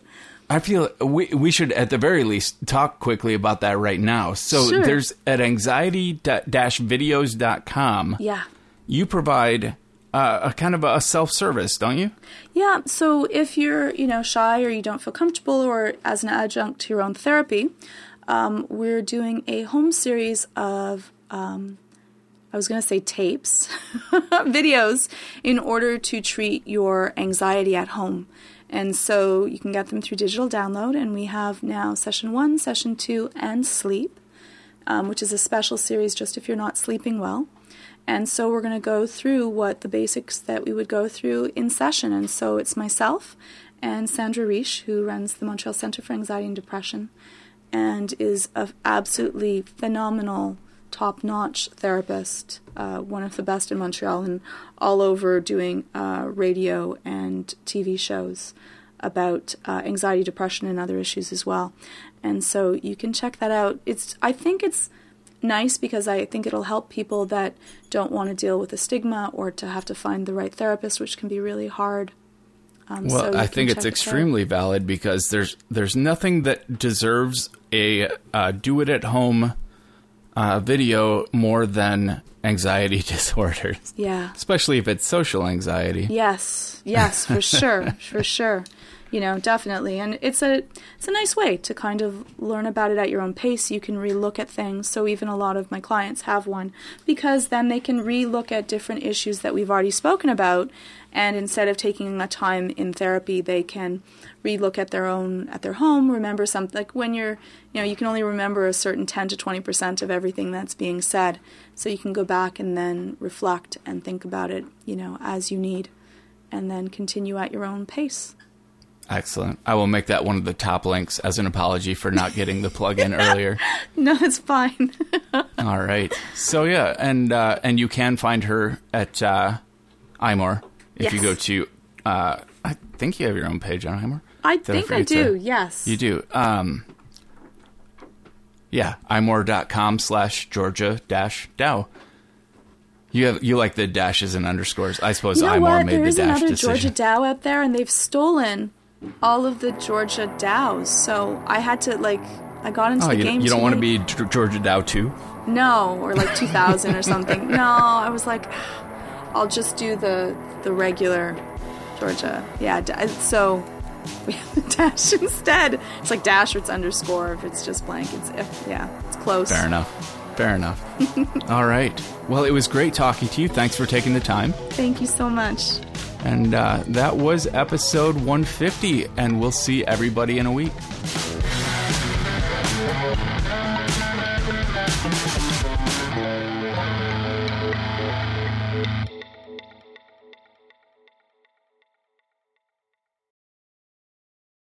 I feel we we should at the very least talk quickly about that right now. So Sure. there's at anxiety-videos.com. yeah. You provide uh, a kind of a self-service, don't you? Yeah, so if you're, you know, shy or you don't feel comfortable or as an adjunct to your own therapy, um, we're doing a home series of, um, I was going to say tapes, videos, in order to treat your anxiety at home. And so you can get them through digital download, and we have now session one, session two, and sleep, um, which is a special series just if you're not sleeping well. And so we're going to go through what the basics that we would go through in session. And so it's myself and Sandra Reish, who runs the Montreal Center for Anxiety and Depression and is a absolutely phenomenal, top notch therapist, uh, one of the best in Montreal and all over doing uh, radio and TV shows about uh, anxiety, depression, and other issues as well. And so you can check that out. It's I think it's nice because I think it'll help people that don't want to deal with the stigma or to have to find the right therapist, which can be really hard. Um, Well, so I think it's check it extremely valid because there's there's nothing that deserves a uh, do it at home uh, video more than anxiety disorders, Yeah. especially if it's social anxiety. Yes, yes, for sure, for sure. You know, definitely, and it's a it's a nice way to kind of learn about it at your own pace. You can relook at things. So even a lot of my clients have one because then they can relook at different issues that we've already spoken about, and instead of taking a time in therapy, they can relook at their own at their home. Remember something like when you're you know you can only remember a certain ten to twenty percent of everything that's being said. So you can go back and then reflect and think about it. You know, as you need and then continue at your own pace. Excellent. I will make that one of the top links as an apology for not getting the plug in earlier. No, it's fine. All right. So yeah, and uh, and you can find her at uh, iMore if you go to. Uh, I think you have your own page on iMore. I Did think I to- do, yes. You do. Um, yeah, imore.com slash Georgia dash Dow. You have you like the dashes and underscores. I suppose You know iMore what? made There the is dash another decision. Georgia Dow out there, and they've stolen all of the Georgia Dows. So I had to, like, I got into oh, the you, game you don't want to be G- Georgia Dow too? No, or like 2000 or something. No, I was like, I'll just do the the regular Georgia. Yeah, so we have the dash instead. It's like dash or it's underscore if it's just blank. It's if, yeah, it's close. Fair enough. Fair enough. All right. Well, it was great talking to you. Thanks for taking the time. Thank you so much. And uh, that was episode 150, and we'll see everybody in a week.